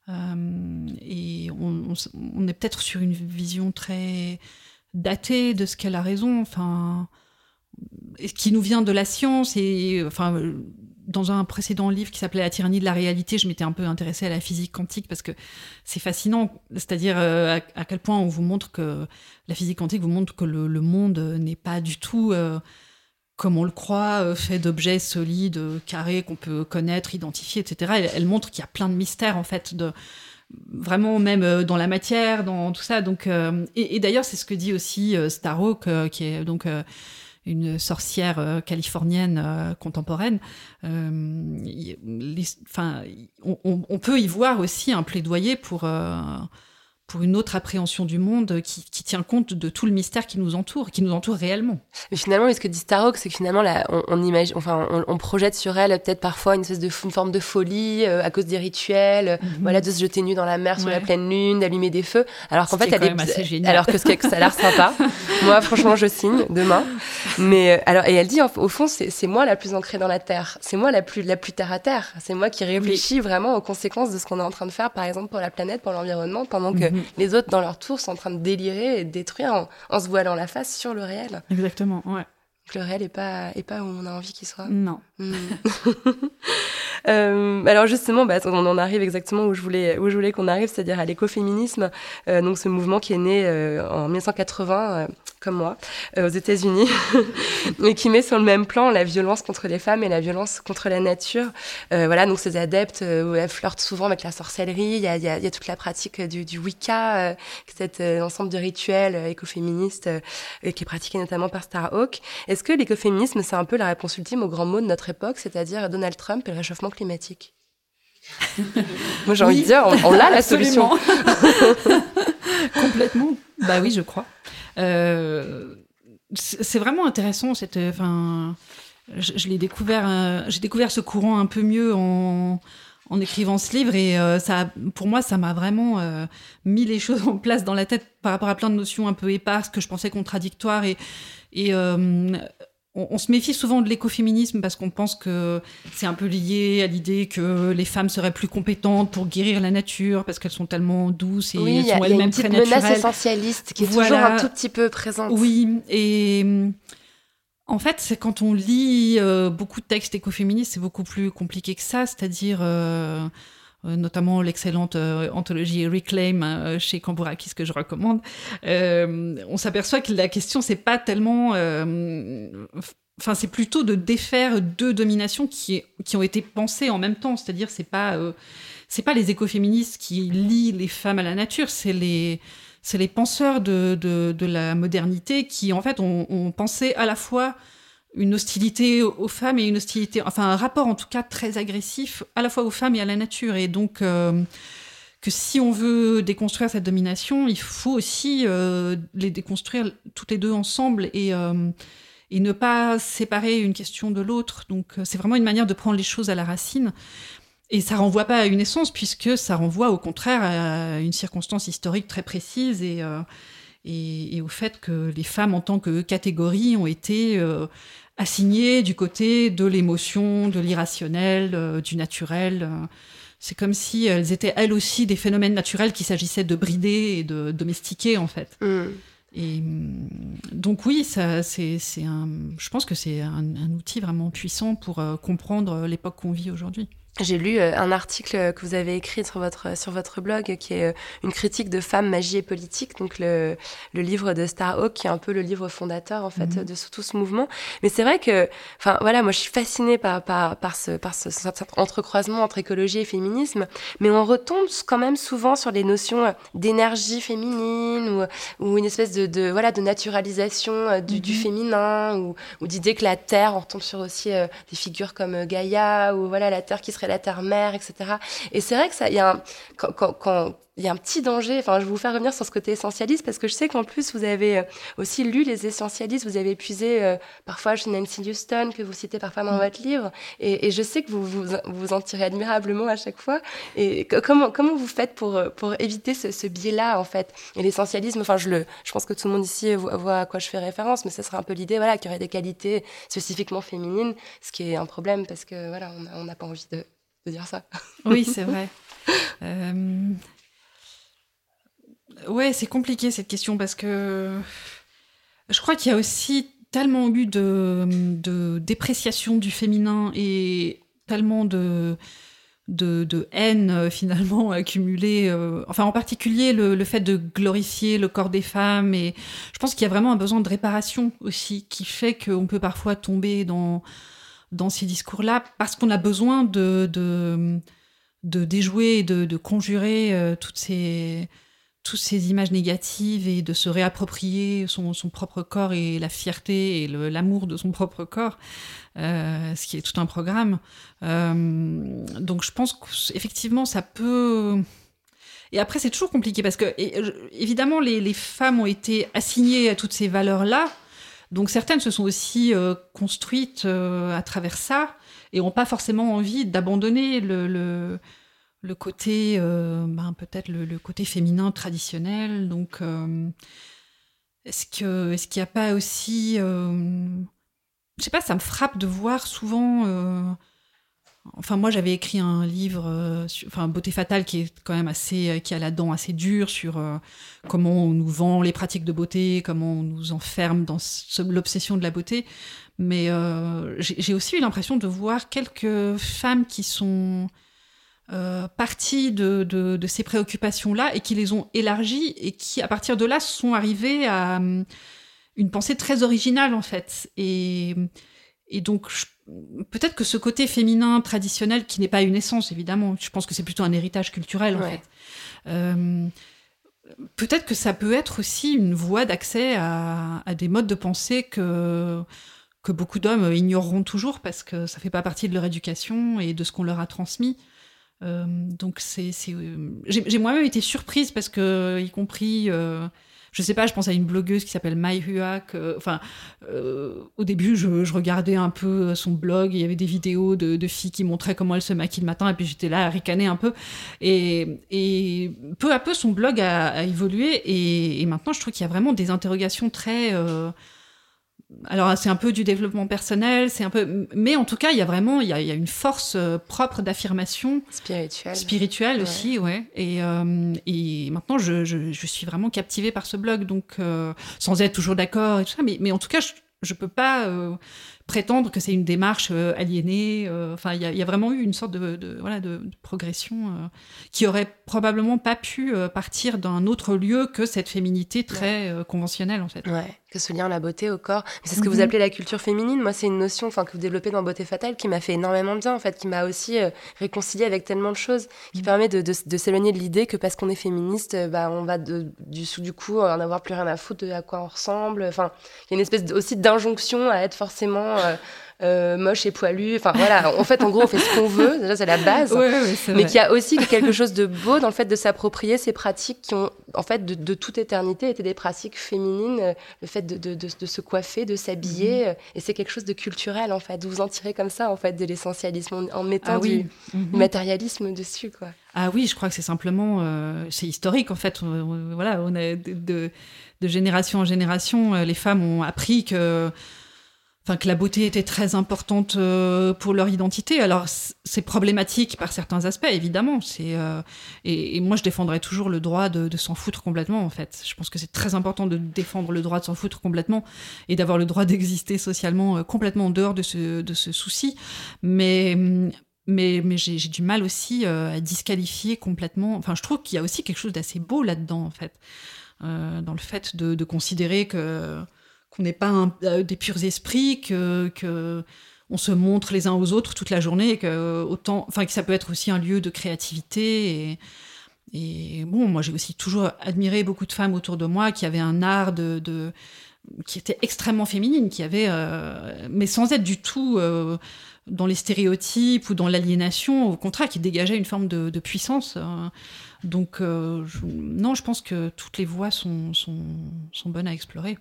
Speaker 2: Euh, Et on, on s- on est peut-être sur une vision très datée de ce qu'est la raison, enfin, qui nous vient de la science et enfin. Dans un précédent livre qui s'appelait La tyrannie de la réalité, je m'étais un peu intéressée à la physique quantique parce que c'est fascinant, c'est-à-dire euh, à, à quel point on vous montre que la physique quantique vous montre que le, le monde n'est pas du tout euh, comme on le croit, euh, fait d'objets solides, carrés qu'on peut connaître, identifier, etc. Elle, montre qu'il y a plein de mystères en fait, de vraiment même euh, dans la matière, dans tout ça. Donc euh, et, d'ailleurs c'est ce que dit aussi euh, Starhawk, euh, qui est donc une sorcière californienne contemporaine. Les- on, peut y voir aussi un plaidoyer pour pour une autre appréhension du monde qui, qui tient compte de tout le mystère qui nous entoure, qui nous entoure réellement.
Speaker 1: Mais finalement, ce que dit Starhawk, c'est que finalement, là, on, on imagine, enfin, on, on projette sur elle peut-être parfois une espèce de f- une forme de folie euh, à cause des rituels, euh, voilà, de se jeter nu dans la mer sous
Speaker 2: Mhm. Ouais.
Speaker 1: la pleine lune, d'allumer des feux, alors qu'en fait,
Speaker 2: est
Speaker 1: elle
Speaker 2: génial.
Speaker 1: alors que, ça a l'air sympa. moi, franchement, je signe demain. Mais euh, alors, et elle dit, au fond, c'est moi la plus ancrée dans la terre. C'est moi la plus la plus terre à terre. C'est moi qui réfléchis vraiment aux conséquences de ce qu'on est en train de faire, par exemple pour la planète, pour l'environnement, pendant que
Speaker 2: Mhm.
Speaker 1: les autres, dans leur tour, sont en train de délirer et de détruire en, en se voilant la face sur le réel.
Speaker 2: Exactement, ouais.
Speaker 1: Donc, le réel est pas est pas où on a envie qu'il soit.
Speaker 2: Non.
Speaker 1: Mm. Euh, alors justement, bah, on en arrive exactement où je voulais, où je voulais qu'on arrive, c'est-à-dire à, l'écoféminisme, euh, donc ce mouvement qui est né euh, en 1980, euh, comme moi, euh, aux États-Unis, et qui met sur le même plan la violence contre les femmes et la violence contre la nature. Euh, voilà, donc ces adeptes, euh, elles flirtent souvent avec la sorcellerie. Il y a, toute la pratique du, du Wicca, euh, cet euh, ensemble de rituels euh, écoféministes euh, qui est pratiqué notamment par Starhawk. Est-ce que l'écoféminisme, c'est un peu la réponse ultime au grand mot de notre époque, c'est-à-dire Donald Trump et le réchauffement climatique? Moi, j'ai envie de dire, on, on l'a la solution.
Speaker 2: Complètement. Bah oui, je crois. Euh, c'est vraiment intéressant cette. Enfin, je, je l'ai découvert. euh, J'ai découvert ce courant un peu mieux en en écrivant ce livre et euh, ça, pour moi, ça m'a vraiment euh, mis les choses en place dans la tête par rapport à plein de notions un peu éparses que je pensais contradictoires et et euh, on, on se méfie souvent de l'écoféminisme parce qu'on pense que c'est un peu lié à l'idée que les femmes seraient plus compétentes pour guérir la nature parce qu'elles sont tellement douces et
Speaker 1: Oui,
Speaker 2: elles sont
Speaker 1: il y a une
Speaker 2: elles-mêmes très
Speaker 1: menace
Speaker 2: naturelles.
Speaker 1: essentialiste qui est
Speaker 2: Voilà.
Speaker 1: toujours un tout petit peu présente.
Speaker 2: Oui, et hum, en fait, c'est quand on lit euh, beaucoup de textes écoféministes, c'est beaucoup plus compliqué que ça, c'est-à-dire euh, euh, notamment l'excellente euh, anthologie Reclaim euh, chez Cambourakis que je recommande. Euh, on s'aperçoit que la question c'est pas tellement euh, Enfin, c'est plutôt de défaire deux dominations qui, qui ont été pensées en même temps. C'est-à-dire, c'est pas, euh, pas les écoféministes qui lient les femmes à la nature, c'est les, c'est les penseurs de, de, la modernité qui, en fait, ont pensé à la fois une hostilité aux femmes et une hostilité, enfin, un rapport en tout cas très agressif à la fois aux femmes et à la nature. Et donc, euh, que si on veut déconstruire cette domination, il faut aussi euh, les déconstruire toutes les deux ensemble et, euh, et ne pas séparer une question de l'autre. Donc, c'est vraiment une manière de prendre les choses à la racine. et ça renvoie pas à une essence, puisque ça renvoie au contraire à une circonstance historique très précise et, et, et au fait que les femmes, en tant que catégorie, ont été euh, assignées du côté de l'émotion, de l'irrationnel, euh, du naturel. euh. C'est comme si elles étaient elles aussi des phénomènes naturels qu'il s'agissait de brider et de domestiquer, en fait.
Speaker 1: Mm.
Speaker 2: Et hum, donc oui, ça, c'est, c'est un, je pense que c'est un, un outil vraiment puissant pour euh, comprendre l'époque qu'on vit aujourd'hui.
Speaker 1: J'ai lu euh, un article que vous avez écrit sur votre, sur votre blog qui est euh, une critique de femmes, magie et politique, donc le, le livre de Starhawk qui est un peu le livre fondateur en fait
Speaker 2: Mhm.
Speaker 1: de tout ce mouvement. Mais c'est vrai que, enfin voilà, moi je suis fascinée par, par, par, ce, par ce, cet entrecroisement entre écologie et féminisme, mais on retombe quand même souvent sur les notions euh, d'énergie féminine ou, ou une espèce de, de, voilà, de naturalisation du, du
Speaker 2: Mhm.
Speaker 1: féminin ou, ou d'idée que la Terre, on retombe sur aussi euh, des figures comme Gaïa ou voilà la Terre qui serait la Terre mère, etc. Et c'est vrai que ça, il y a un, quand, quand, quand il y a un petit danger. Enfin, je vais vous faire revenir sur ce côté essentialiste parce que je sais qu'en plus vous avez euh, aussi lu les essentialistes. Vous avez puisé euh, parfois chez Nancy Houston que vous citez parfois dans votre livre, et, et je sais que vous vous, vous en tirez admirablement à chaque fois. Et co- comment comment vous faites pour euh, pour éviter ce, ce biais-là en fait? Et l'essentialisme, enfin, je le, je pense que tout le monde ici voit, à quoi je fais référence, mais ça serait un peu l'idée, voilà, qu'il y aurait des qualités spécifiquement féminines, ce qui est un problème parce que voilà, on n'a pas envie de, dire ça.
Speaker 2: Oui, c'est vrai. Euh, Ouais, c'est compliqué cette question parce que je crois qu'il y a aussi tellement eu de, de dépréciation du féminin et tellement de, de, de haine euh, finalement accumulée. euh, enfin, en particulier le, le fait de glorifier le corps des femmes. Et je pense qu'il y a vraiment un besoin de réparation aussi qui fait qu'on peut parfois tomber dans, dans ces discours-là parce qu'on a besoin de, de, de déjouer et de, conjurer euh, toutes ces toutes ces images négatives et de se réapproprier son, son propre corps et la fierté et l'amour de son propre corps, euh, ce qui est tout un programme. Euh, donc je pense qu'effectivement ça peut... Et après c'est toujours compliqué parce que évidemment les, les femmes ont été assignées à toutes ces valeurs-là, donc certaines se sont aussi euh, construites euh, à travers ça et n'ont pas forcément envie d'abandonner le, le, côté, euh, ben, peut-être le, le côté féminin traditionnel. Donc, est-ce que, est-ce qu'il n'y a pas aussi, je sais pas, ça me frappe de voir souvent. Enfin, moi, j'avais écrit un livre, euh, sur- enfin, Beauté fatale, qui est quand même assez, euh, qui a la dent assez dure sur euh, comment on nous vend les pratiques de beauté, comment on nous enferme dans l'obsession de la beauté. Mais j'ai aussi eu l'impression de voir quelques femmes qui sont parties de, ces préoccupations-là et qui les ont élargies et qui, à partir de là, sont arrivées à hum, une pensée très originale, en fait. Et, et donc, je- peut-être que ce côté féminin traditionnel, qui n'est pas une essence, évidemment, je pense que c'est plutôt un héritage culturel, en
Speaker 1: Ouais.
Speaker 2: fait. Euh, peut-être que ça peut être aussi une voie d'accès à, à des modes de pensée que que beaucoup d'hommes ignoreront toujours parce que ça fait pas partie de leur éducation et de ce qu'on leur a transmis. Euh, donc c'est, c'est, euh, j'ai, j'ai moi-même été surprise parce que, y compris, euh, je sais pas, je pense à une blogueuse qui s'appelle Mai Hua. que- Enfin, euh, au début, je, regardais un peu son blog. Il y avait des vidéos de, filles qui montraient comment elles se maquillent le matin, et puis j'étais là à ricaner un peu. Et, peu à peu, son blog a, évolué, et, et maintenant, je trouve qu'il y a vraiment des interrogations très euh, alors c'est un peu du développement personnel, c'est un peu, mais en tout cas il y a vraiment il y a, il y a une force euh, propre d'affirmation
Speaker 1: Spirituel.
Speaker 2: spirituelle
Speaker 1: Ouais.
Speaker 2: aussi, ouais. Et, euh, et maintenant je, je, je suis vraiment captivée par ce blog, donc euh, sans être toujours d'accord et tout ça, mais, mais en tout cas je, je peux pas euh, prétendre que c'est une démarche euh, aliénée. euh, Enfin il y y a vraiment eu une sorte de, de voilà de, de progression euh, qui aurait probablement pas pu euh, partir d'un autre lieu que cette féminité très euh, conventionnelle en fait.
Speaker 1: Ouais, que ce lien à la beauté au corps. Mais C'est ce que
Speaker 2: Mhm.
Speaker 1: vous appelez la culture féminine. Moi, c'est une notion enfin, que vous développez dans Beauté Fatale qui m'a fait énormément de bien, en fait, qui m'a aussi euh, réconcilié avec tellement de choses, qui
Speaker 2: Mhm.
Speaker 1: permet de, de, de s'éloigner de l'idée que parce qu'on est féministe, euh, bah, on va de, du sous du coup en avoir plus rien à foutre de à quoi on ressemble. Enfin, il y a une espèce aussi d'injonction à être forcément euh, euh, moche et poilu. Enfin voilà, en fait, en gros, on fait ce qu'on veut. Déjà, c'est la base.
Speaker 2: Ouais, ouais, c'est
Speaker 1: Mais qu'il y a aussi quelque chose de beau dans le fait de s'approprier ces pratiques qui ont, en fait, de, de toute éternité été des pratiques féminines. euh, Le fait de, de, de, de se coiffer, de s'habiller.
Speaker 2: Mhm.
Speaker 1: euh, Et c'est quelque chose de culturel, en fait. Vous en tirez comme ça, en fait, de l'essentialisme, en, en mettant
Speaker 2: Ah oui.
Speaker 1: du,
Speaker 2: Mhm.
Speaker 1: matérialisme dessus, quoi.
Speaker 2: Ah oui, je crois que c'est simplement, euh, c'est historique en fait. On- on- voilà, on de, de, de génération en génération, les femmes ont appris que, enfin, que la beauté était très importante euh, pour leur identité. Alors c'est problématique par certains aspects, évidemment. C'est euh, et, moi je défendrai toujours le droit de, s'en foutre complètement en fait. Je pense que c'est très important de défendre le droit de s'en foutre complètement et d'avoir le droit d'exister socialement euh, complètement en dehors de ce, de ce souci. Mais mais, mais j'ai du mal aussi euh, à disqualifier complètement. Enfin, je trouve qu'il y a aussi quelque chose d'assez beau là-dedans, en fait, dans le fait de, de considérer que qu'on n'est pas euh, des purs esprits, que, on se montre les uns aux autres toute la journée, que autant, enfin, que ça peut être aussi un lieu de créativité. Et, bon, moi, j'ai aussi toujours admiré beaucoup de femmes autour de moi qui avaient un art de, qui était extrêmement féminine, qui avait, euh, mais sans être du tout euh, dans les stéréotypes ou dans l'aliénation, au contraire, qui dégageait une forme de, puissance. euh. donc, euh, non, je pense que toutes les voies sont bonnes à explorer.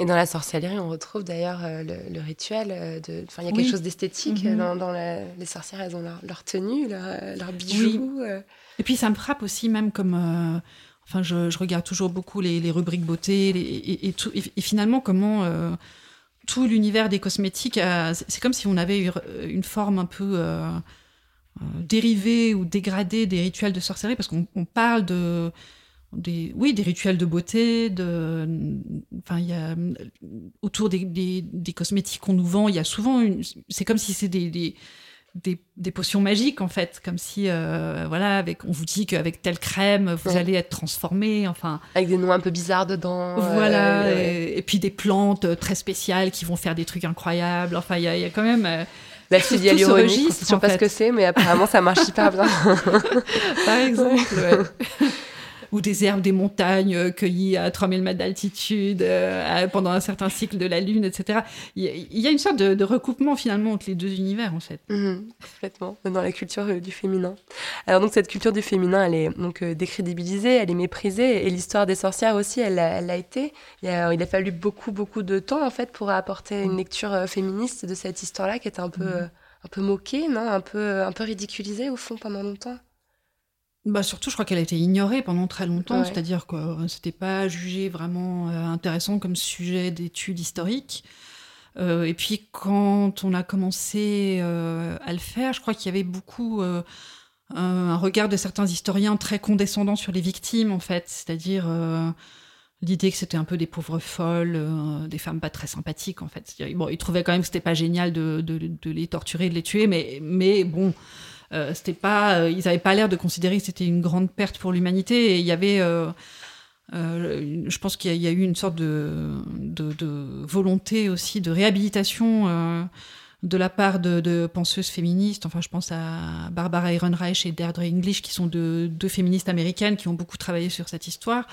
Speaker 1: Et dans la sorcellerie, on retrouve d'ailleurs euh, le, le rituel euh, de. Enfin, il y a
Speaker 2: Oui.
Speaker 1: quelque chose d'esthétique
Speaker 2: Mhm.
Speaker 1: dans, dans la- les sorcières. Elles ont leur, leur tenue, leur, euh, leurs bijoux. euh.
Speaker 2: Et puis, ça me frappe aussi, même comme. euh, enfin, je, je regarde toujours beaucoup les, les rubriques beauté les- et, et tout, et, et finalement, comment. euh, tout l'univers des cosmétiques, a- c'est comme si on avait une forme un peu dérivée ou dégradée des rituels de sorcellerie, parce qu'on on parle de, des, oui, des rituels de beauté, de, enfin, il y a autour des, des, des cosmétiques qu'on nous vend, il y a souvent, une, c'est comme si c'est des, des des, des potions magiques en fait, comme si euh, voilà, avec, on vous dit qu'avec telle crème vous
Speaker 1: Ouais.
Speaker 2: allez être transformé, enfin
Speaker 1: Avec des noms un peu bizarres dedans. euh,
Speaker 2: voilà,
Speaker 1: ouais.
Speaker 2: et, puis des plantes euh, très spéciales qui vont faire des trucs incroyables. Enfin, il y, a- il y a quand même, euh,
Speaker 1: L'acide hyaluronique, sait toujours
Speaker 2: en
Speaker 1: pas ce que c'est, mais apparemment ça marche hyper bien.
Speaker 2: par exemple, ouais. ou des herbes des montagnes euh, cueillies à 3000 mètres d'altitude euh, pendant un certain cycle de la lune, etc. Il y, a- une sorte de, de recoupement finalement entre les deux univers en fait.
Speaker 1: Mhm, complètement, dans la culture euh, du féminin. Alors donc cette culture du féminin, elle est donc décrédibilisée, elle est méprisée, et l'histoire des sorcières aussi, elle l'a été. Il a, il a fallu beaucoup beaucoup de temps en fait pour apporter une lecture euh, féministe de cette histoire-là qui était un peu euh, un peu moquée, non, un peu un peu ridiculisée au fond pendant longtemps.
Speaker 2: Bah surtout, je crois qu'elle a été ignorée pendant très longtemps,
Speaker 1: Ouais.
Speaker 2: c'est-à-dire que euh, c'était pas jugé vraiment euh, intéressant comme sujet d'étude historique. Euh, et puis quand on a commencé euh, à le faire, je crois qu'il y avait beaucoup euh, un regard de certains historiens très condescendant sur les victimes, en fait, c'est-à-dire l'idée que c'était un peu des pauvres folles, euh, des femmes pas très sympathiques, en fait. Bon, ils trouvaient quand même que c'était pas génial de, de- de les torturer, de les tuer, mais, mais bon. Euh, c'était pas, euh, ils n'avaient pas l'air de considérer que c'était une grande perte pour l'humanité. Et il y avait, euh, euh, je pense qu'il y, a- eu une sorte de, de, de volonté aussi de réhabilitation euh, de la part de, de penseuses féministes. Enfin, je pense à Barbara Ehrenreich et Deirdre English, qui sont deux, féministes américaines qui ont beaucoup travaillé sur cette histoire.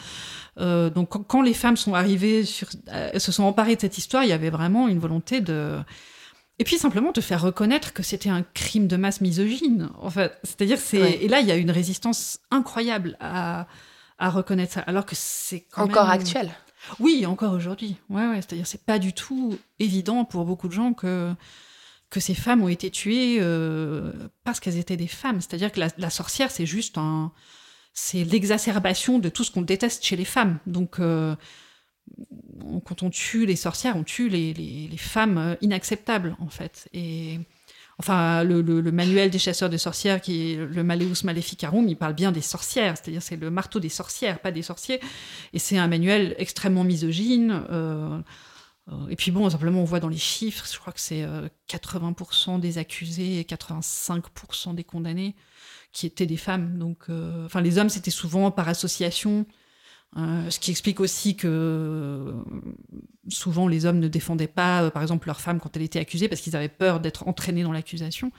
Speaker 2: Euh, donc, quand, quand les femmes sont arrivées, sur, se sont emparées de cette histoire, il y avait vraiment une volonté de et puis simplement de faire reconnaître que c'était un crime de masse misogyne. En fait, c'est-à-dire c'est
Speaker 1: Ouais.
Speaker 2: et là il y a une résistance incroyable à à reconnaître ça, alors que c'est
Speaker 1: Encore
Speaker 2: même-
Speaker 1: actuel.
Speaker 2: Oui, encore aujourd'hui. Ouais, ouais. C'est-à-dire c'est pas du tout évident pour beaucoup de gens que que ces femmes ont été tuées euh, parce qu'elles étaient des femmes. C'est-à-dire que la, la sorcière c'est juste un c'est l'exacerbation de tout ce qu'on déteste chez les femmes. Donc euh, quand on tue les sorcières, on tue les, femmes euh, inacceptables, en fait. Et enfin, le, manuel des chasseurs de sorcières, qui est le Maleus Maleficarum, il parle bien des sorcières, c'est-à-dire c'est le marteau des sorcières, pas des sorciers. Et c'est un manuel extrêmement misogyne. euh, euh, et puis bon, simplement, on voit dans les chiffres, je crois que c'est euh, 80% des accusés et 85% des condamnés qui étaient des femmes. Donc, enfin, les hommes, c'était souvent par association. Euh, ce qui explique aussi que euh, souvent les hommes ne défendaient pas, euh, par exemple, leur femme quand elle était accusée parce qu'ils avaient peur d'être entraînés dans l'accusation.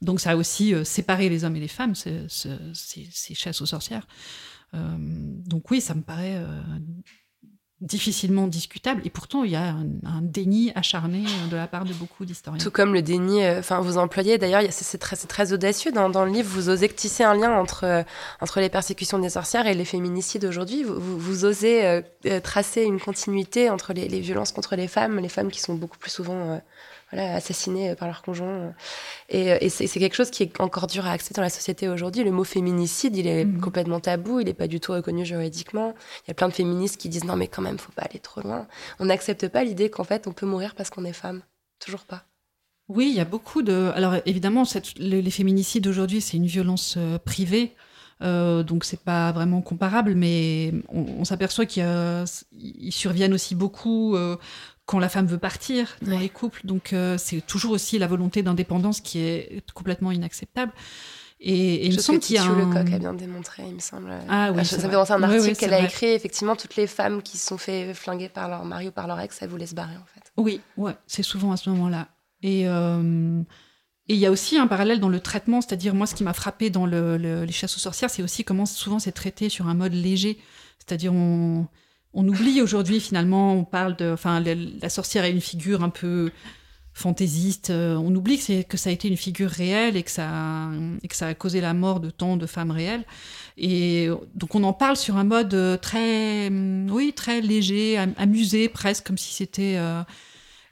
Speaker 2: Donc ça a aussi séparé les hommes et les femmes, ce- ce- ces, chasses aux sorcières. Donc oui, ça me paraît difficilement discutable. Et pourtant, il y a un, déni acharné de la part de beaucoup d'historiens.
Speaker 1: Tout comme le déni, euh, enfin, vous employez, d'ailleurs, c'est très, très audacieux dans, dans le livre, vous osez tisser un lien entre, euh, entre les persécutions des sorcières et les féminicides aujourd'hui. Vous, vous, osez euh, euh, tracer une continuité entre les, violences contre les femmes, les femmes qui sont beaucoup plus souvent euh, voilà, assassinées par leur conjoint. euh. Et, euh, et c'est quelque chose qui est encore dur à accepter dans la société aujourd'hui. Le mot féminicide, il est
Speaker 2: Mhm.
Speaker 1: complètement tabou, il n'est pas du tout reconnu juridiquement. Il y a plein de féministes qui disent non, mais quand même, faut pas aller trop loin. On n'accepte pas l'idée qu'en fait, on peut mourir parce qu'on est femme. Toujours pas.
Speaker 2: Oui, il y a beaucoup de. Alors évidemment, cette- les, les féminicides aujourd'hui, c'est une violence euh, privée, euh, donc c'est pas vraiment comparable, mais on, on s'aperçoit qu'ils surviennent aussi beaucoup euh, quand la femme veut partir dans
Speaker 1: Ouais.
Speaker 2: les couples. Donc euh, c'est toujours aussi la volonté d'indépendance qui est complètement inacceptable. Et, et il me semble qu'il y a un...
Speaker 1: Lecoq a bien démontré, il me semble.
Speaker 2: Ah oui,
Speaker 1: ça fait penser à un
Speaker 2: Oui, oui,
Speaker 1: article qu'elle a écrit. Effectivement, toutes les femmes qui se sont fait flinguer par leur mari ou par leur ex, ça voulait se barrer en fait.
Speaker 2: Oui, ouais, c'est souvent à ce moment-là. Et euh, et il y a aussi un parallèle dans le traitement, c'est-à-dire moi, ce qui m'a frappé dans le, le- les chasses aux sorcières, c'est aussi comment souvent c'est traité sur un mode léger. C'est-à-dire on, on oublie aujourd'hui finalement, on parle de, enfin, la, sorcière est une figure un peu fantaisiste. euh, on oublie que, que ça a été une figure réelle et que ça, et que ça a causé la mort de tant de femmes réelles. Et donc on en parle sur un mode euh, très, hum, oui, très léger, am- amusé presque, comme si c'était. euh,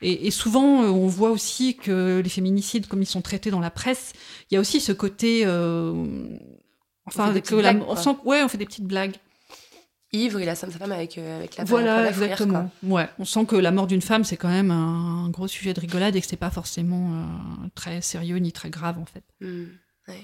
Speaker 2: et, et souvent, on voit aussi que les féminicides, comme ils sont traités dans la presse, il y a aussi ce côté. euh, enfin,
Speaker 1: fait des
Speaker 2: que
Speaker 1: petites
Speaker 2: la-
Speaker 1: blagues,
Speaker 2: on
Speaker 1: quoi.
Speaker 2: sent, ouais, on fait des petites blagues.
Speaker 1: Ivre, il assomme sa femme avec, euh, avec la
Speaker 2: Voilà,
Speaker 1: la
Speaker 2: exactement. Ouais, on sent que la mort d'une femme, c'est quand même un, gros sujet de rigolade et que c'est pas forcément euh, très sérieux ni très grave en fait.
Speaker 1: Hmm, ouais.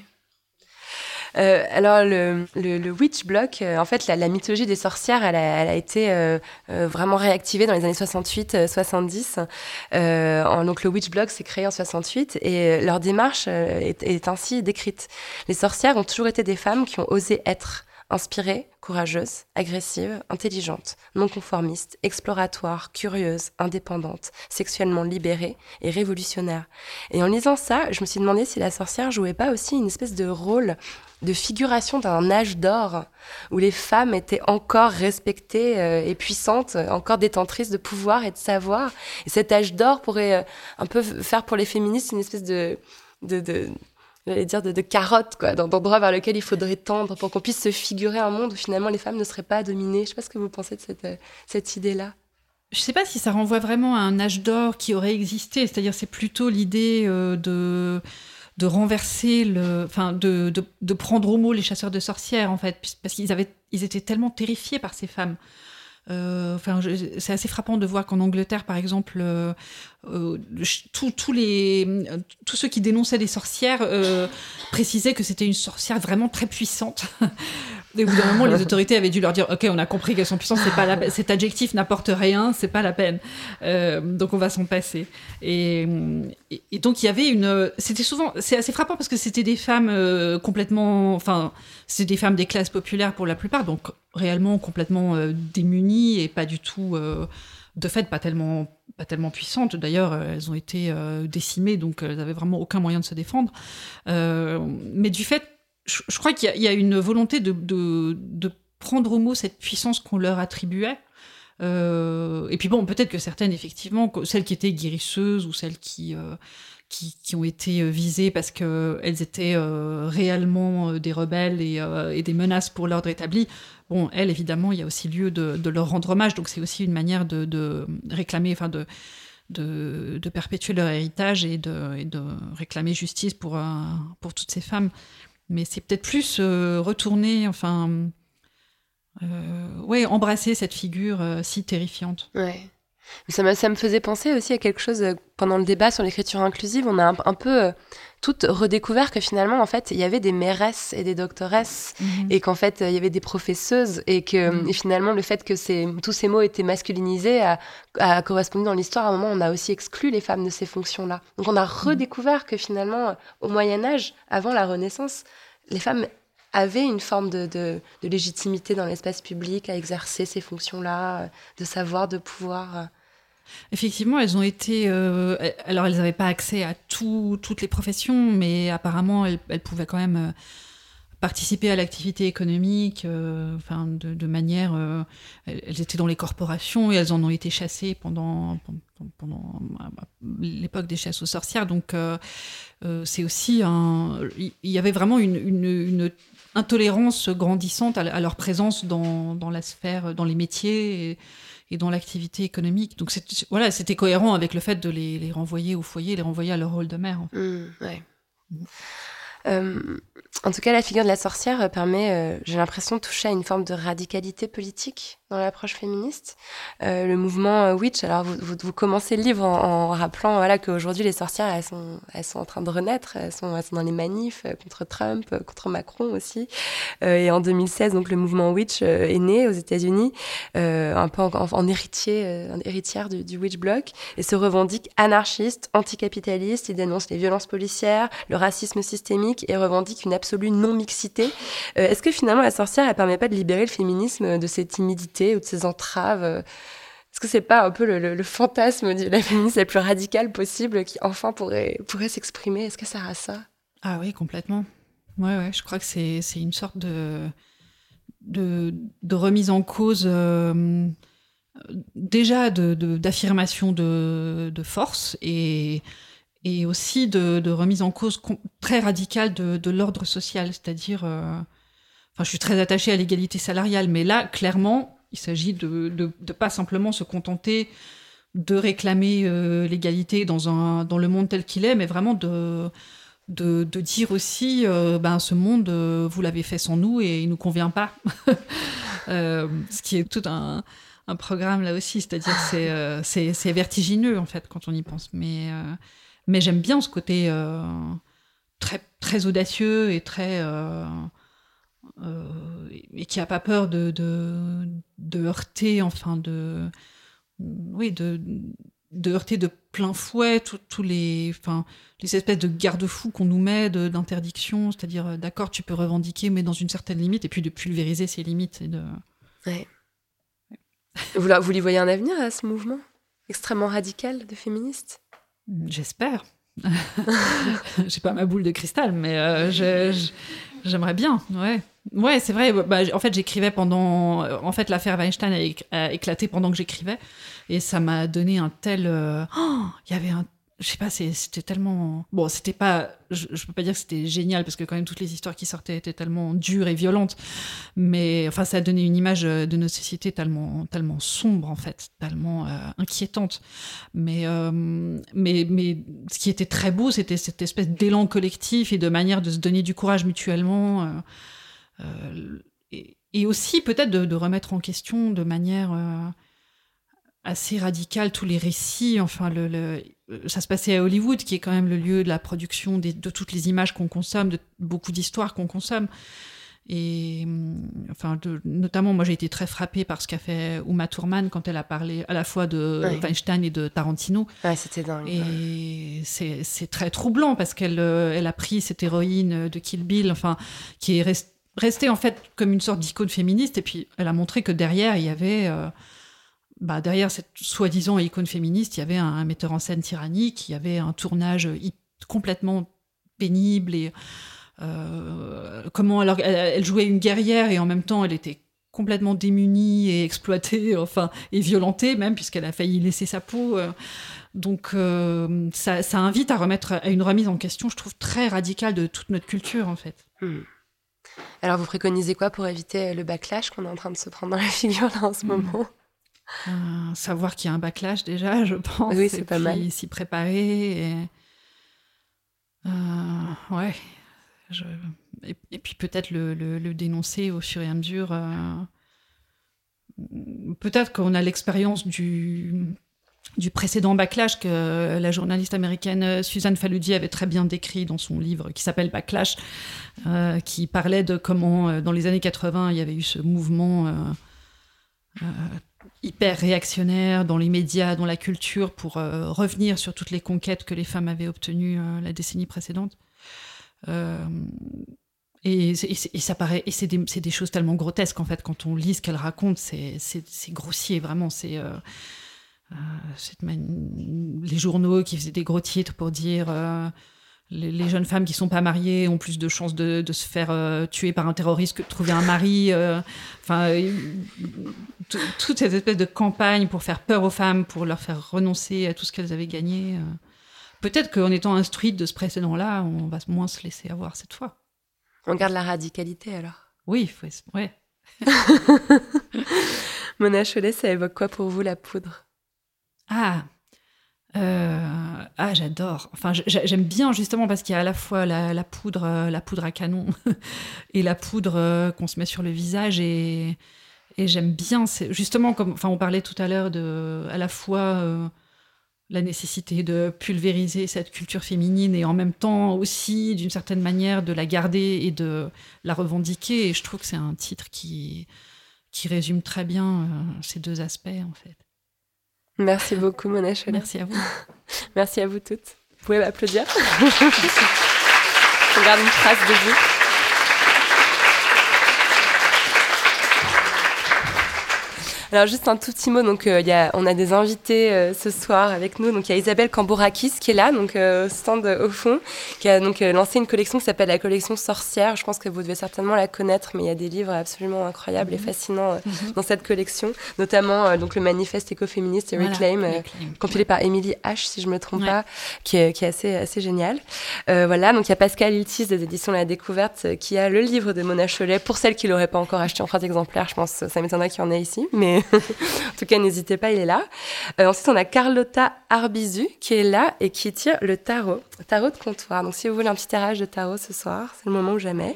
Speaker 1: Euh, alors le, le, le witch block, euh, en fait la, la mythologie des sorcières, elle a, elle a été euh, euh, vraiment réactivée dans les années 68-70. Euh, en- donc le witch block s'est créé en 68 et leur démarche euh, est, est ainsi décrite. Les sorcières ont toujours été des femmes qui ont osé être inspirées, courageuses, agressives, intelligentes, non conformistes, exploratoires, curieuses, indépendantes, sexuellement libérées et révolutionnaires. Et en lisant ça, je me suis demandé si la sorcière jouait pas aussi une espèce de rôle de figuration d'un âge d'or où les femmes étaient encore respectées euh, et puissantes, encore détentrices de pouvoir et de savoir. Et cet âge d'or pourrait euh, un peu faire pour les féministes une espèce de, de j'allais dire de, de carotte, quoi, d'un endroit vers lequel il faudrait tendre pour qu'on puisse se figurer un monde où finalement les femmes ne seraient pas dominées. Je sais pas ce que vous pensez de cette, euh, cette idée-là.
Speaker 2: Je sais pas si ça renvoie vraiment à un âge d'or qui aurait existé, c'est-à-dire c'est plutôt l'idée euh, de de renverser le, enfin de, de, de prendre au mot les chasseurs de sorcières en fait, parce qu'ils avaient, ils étaient tellement terrifiés par ces femmes. Euh, Enfin, c'est assez frappant de voir qu'en Angleterre, par exemple, euh, euh, tous- les, ceux qui dénonçaient des sorcières euh, précisaient que c'était une sorcière vraiment très puissante. Et au bout d'un moment, les autorités avaient dû leur dire Ok, on a compris qu'elles sont puissantes, c'est pas la peine. cet adjectif n'apporte rien, c'est pas la peine. Euh, donc on va s'en passer. Et, et- et donc il y avait une. C'était souvent. C'est assez frappant parce que c'était des femmes euh, complètement. Enfin, c'était des femmes des classes populaires pour la plupart, donc réellement complètement euh, démunies et pas du tout. de fait, pas tellement, pas tellement puissantes. D'ailleurs, elles ont été décimées, donc elles n'avaient vraiment aucun moyen de se défendre. Mais du fait, je, crois qu'il y, a- une volonté de, prendre au mot cette puissance qu'on leur attribuait. Euh, et puis bon, peut-être que certaines, effectivement, celles qui étaient guérisseuses ou celles qui, euh, ont été euh, visées parce qu'elles étaient réellement des rebelles et, des menaces pour l'ordre établi, bon, elles, évidemment, il y a aussi lieu de, leur rendre hommage. Donc c'est aussi une manière de, réclamer, enfin de, perpétuer leur héritage et de, réclamer justice pour, pour toutes ces femmes. Mais c'est peut-être plus euh, retourner, enfin, euh, ouais, embrasser cette figure euh, si terrifiante.
Speaker 1: Ouais. Ça me, ça me faisait penser aussi à quelque chose pendant le débat sur l'écriture inclusive. On a un, peu toutes redécouvert que finalement, en fait, il y avait des mairesses et des doctoresses et qu'en fait, euh, il y avait des professeuses et que
Speaker 2: Mhm.
Speaker 1: et finalement, le fait que ces, tous ces mots étaient masculinisés a, a correspondu dans l'histoire. À un moment, on a aussi exclu les femmes de ces fonctions-là. Donc, on a redécouvert que finalement, euh, au Moyen Âge, avant la Renaissance, les femmes avaient une forme de, de- de légitimité dans l'espace public à exercer ces fonctions-là, euh, de savoir, de pouvoir.
Speaker 2: Effectivement, elles ont été. euh, alors, elles n'avaient pas accès à tout- toutes les professions, mais apparemment, elles, pouvaient quand même euh, participaient à l'activité économique, euh, enfin de, manière, elles étaient dans les corporations et elles en ont été chassées pendant l'époque des chasses aux sorcières. Donc c'est aussi un, il y avait vraiment une, intolérance grandissante à, leur présence dans, la sphère, dans les métiers. Et dans l'activité économique. Donc voilà, c'était cohérent avec le fait de les, les renvoyer au foyer, les renvoyer à leur rôle de mère. en fait.
Speaker 1: Mm, ouais. Euh, en tout cas, la figure de la sorcière euh, permet, euh, j'ai l'impression, de toucher à une forme de radicalité politique dans l'approche féministe. Euh, le mouvement euh, Witch, alors vous, commencez le livre en, rappelant voilà, qu'aujourd'hui, les sorcières, elles sont, elles sont en train de renaître, elles sont, dans les manifs euh, contre Trump, contre Macron aussi. Et en 2016, donc, le mouvement Witch est né aux États-Unis, un peu en, héritier, en héritière du, Witch Bloc, et se revendique anarchiste, anticapitaliste. Il dénonce les violences policières, le racisme systémique et revendique une absolue non-mixité. Est-ce que finalement la sorcière, elle permet pas de libérer le féminisme de ses timidités ou de ses entraves euh Est-ce que c'est pas un peu le, fantasme de la féministe la plus radicale possible qui enfin pourrait, pourrait s'exprimer? Est-ce que ça a ça?
Speaker 2: Ah oui, complètement. Ouais, ouais, je crois que c'est une sorte de, de, de remise en cause, euh, déjà d'affirmation de, de, force et, et aussi de, remise en cause très radicale de, de l'ordre social. C'est-à-dire, euh, enfin, je suis très attachée à l'égalité salariale, mais là, clairement, il s'agit de, de pas simplement se contenter de réclamer euh, l'égalité dans, le monde tel qu'il est, mais vraiment de, dire aussi, euh, ben, ce monde, euh, vous l'avez fait sans nous et il nous convient pas. Ce qui est tout un, programme là aussi, c'est-à-dire c'est c'est vertigineux en fait quand on y pense. Mais, j'aime bien ce côté très audacieux et très... euh, et qui a pas peur de, de, de heurter, enfin de... Oui, de, de heurter de plein fouet tous les, enfin, les espèces de garde-fous qu'on nous met d'interdiction, c'est-à-dire, euh, d'accord, tu peux revendiquer, mais dans une certaine limite, et puis de pulvériser ces limites. Et de...
Speaker 1: vous, la- vous lui voyez un avenir à ce mouvement extrêmement radical de féministes?
Speaker 2: J'espère. J'ai pas ma boule de cristal, mais euh, je- je- j'aimerais bien, ouais. Ouais, c'est vrai. bah, en fait, j'écrivais pendant. En fait, l'affaire Weinstein a éclaté pendant que j'écrivais, et ça m'a donné un tel. euh, oh, Il y avait un. Je sais pas, c'était tellement. Bon, c'était pas. Je, je peux pas dire que c'était génial parce que quand même toutes les histoires qui sortaient étaient tellement dures et violentes, mais enfin, ça a donné une image de nos sociétés tellement, tellement sombre en fait, tellement euh, inquiétante. Mais, euh, mais, mais ce qui était très beau, c'était cette espèce d'élan collectif et de manière de se donner du courage mutuellement. euh, euh, et, et aussi peut-être de, de remettre en question de manière euh, assez radicale tous les récits. Enfin, le, le- ça se passait à Hollywood, qui est quand même le lieu de la production des- de toutes les images qu'on consomme, de beaucoup d'histoires qu'on consomme. Et hum, enfin, de- notamment, moi, j'ai été très frappée par ce qu'a fait Uma Thurman quand elle a parlé à la fois de
Speaker 1: Ouais.
Speaker 2: Weinstein et de Tarantino.
Speaker 1: Ouais, c'était dingue.
Speaker 2: Et c'est c'est très troublant parce qu'elle euh, elle a pris cette héroïne de Kill Bill, enfin, qui est rest- restée en fait comme une sorte d'icône féministe. Et puis elle a montré que derrière, il y avait, euh, bah, derrière cette soi-disant icône féministe, il y avait un, un metteur en scène tyrannique, il y avait un tournage complètement pénible et euh, comment elle, elle, elle jouait une guerrière et en même temps elle était complètement démunie et exploitée, enfin, et violentée même, puisqu'elle a failli laisser sa peau. euh. Donc euh, ça, ça invite à remettre à une remise en question, je trouve, très radicale de toute notre culture, en fait.
Speaker 1: Hmm. Alors, vous préconisez quoi pour éviter le backlash qu'on est en train de se prendre dans la figure là en ce
Speaker 2: Hmm.
Speaker 1: moment?
Speaker 2: Euh, savoir qu'il y a un backlash déjà, je pense.
Speaker 1: Oui, c'est
Speaker 2: et
Speaker 1: pas
Speaker 2: puis
Speaker 1: mal.
Speaker 2: S'y préparer. Et... Euh, ouais. Je- Et, et puis peut-être le, le- le dénoncer au fur et à mesure. euh, Peut-être qu'on a l'expérience du, du précédent backlash que la journaliste américaine Suzanne Faludi avait très bien décrit dans son livre qui s'appelle Backlash, euh, qui parlait de comment dans les années 80 il y avait eu ce mouvement euh, euh, hyper réactionnaire dans les médias, dans la culture, pour euh, revenir sur toutes les conquêtes que les femmes avaient obtenues euh, la décennie précédente. Euh, et, ça paraît, et c'est des, choses tellement grotesques en fait quand on lit ce qu'elle raconte, c'est, grossier vraiment. C'est les journaux qui faisaient des gros titres pour dire euh, les, jeunes femmes qui sont pas mariées ont plus de chances de, se faire euh, tuer par un terroriste que de trouver un mari. Euh, enfin, toute cette espèce de campagne pour faire peur aux femmes, pour leur faire renoncer à tout ce qu'elles avaient gagné. Peut-être qu'en étant instruite de ce précédent-là, on va moins se laisser avoir cette fois.
Speaker 1: On garde la radicalité alors.
Speaker 2: Oui, faut, ouais.
Speaker 1: Mona Cholet, ça évoque quoi pour vous la poudre?
Speaker 2: Ah, euh, ah, j'adore. Enfin, j'aime bien justement parce qu'il y a à la fois la, poudre, euh, la poudre à canon et la poudre euh, qu'on se met sur le visage et, et j'aime bien. Justement, comme, enfin, on parlait tout à l'heure de, à la fois la nécessité de pulvériser cette culture féminine et en même temps aussi, d'une certaine manière, de la garder et de la revendiquer. Et je trouve que c'est un titre qui qui résume très bien ces deux aspects en fait.
Speaker 1: Merci beaucoup, Mona
Speaker 2: Merci à vous.
Speaker 1: Merci à vous toutes. Vous pouvez m'applaudir. On garde une trace de vous. Alors juste un tout petit mot, donc euh, y a, on a des invités euh, ce soir avec nous. Donc il y a Isabelle Cambourakis qui est là, donc euh, au stand au fond, qui a donc lancé une collection qui s'appelle la collection Sorcière. Je pense que vous devez certainement la connaître, mais il y a des livres absolument incroyables et mhm. fascinants mhm. dans cette collection, notamment donc le manifeste écoféministe et Reclaim, compilé par Émilie H si je me trompe pas, qui est, qui est, assez assez génial. voilà, donc il y a Pascal Iltis des éditions La Découverte qui a le livre de Mona Cholet pour celles qui l'auraient pas encore acheté en trois exemplaires. Je pense ça m'étonnerait qu'il y en ait ici, mais en tout cas, n'hésitez pas, il est là. Euh, ensuite, on a Carlotta Arbizu qui est là et qui tire le tarot, tarot de comptoir. Donc, si vous voulez un petit tirage de tarot ce soir, c'est le moment ou jamais.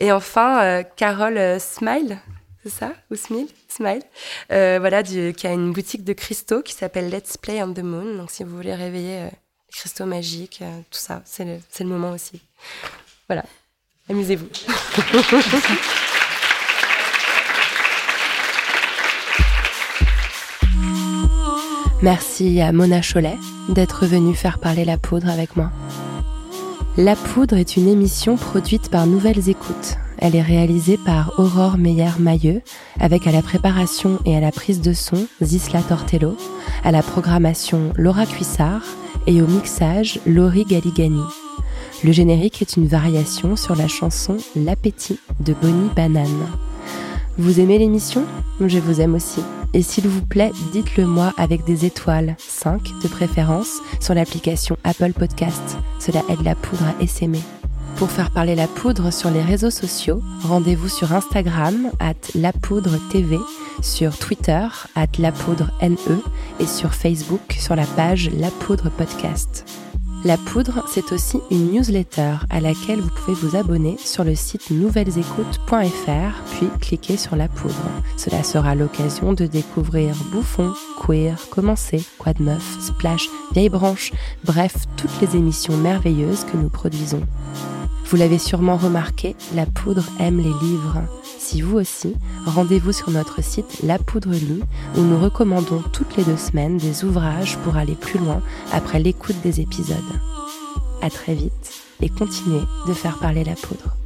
Speaker 1: Et enfin, euh, Carole euh, Smile, c'est ça? Ou Smile? Smile. voilà, qui a une boutique de cristaux qui s'appelle Let's Play on the Moon. Donc, si vous voulez réveiller les cristaux magiques, tout ça, c'est le, le moment aussi. Voilà, amusez-vous. Merci à Mona Cholet d'être venue faire parler la poudre avec moi. La poudre est une émission produite par Nouvelles Écoutes. Elle est réalisée par Aurore Meyer-Mailleux, avec à la préparation et à la prise de son Zisla Tortello, à la programmation Laura Cuissard et au mixage Laurie Galigani. Le générique est une variation sur la chanson L'appétit de Bonnie Banane. Vous aimez l'émission? Je vous aime aussi. Et s'il vous plaît, dites-le moi avec des étoiles, 5 de préférence, sur l'application Apple Podcast. Cela aide la poudre à essaimer. Pour faire parler la poudre sur les réseaux sociaux, rendez-vous sur Instagram, at TV, sur Twitter, at NE, et sur Facebook, sur la page La Poudre Podcast. La poudre, c'est aussi une newsletter à laquelle vous pouvez vous abonner sur le site nouvellesécoutes.fr, puis cliquer sur la poudre. Cela sera l'occasion de découvrir Bouffon, Queer, Commencer, Quoi de Meuf, Splash, Vieille Branche, bref, toutes les émissions merveilleuses que nous produisons. Vous l'avez sûrement remarqué, la poudre aime les livres. Si vous aussi, rendez-vous sur notre site La Poudre Lit où nous recommandons toutes les deux semaines des ouvrages pour aller plus loin après l'écoute des épisodes. À très vite et continuez de faire parler la poudre.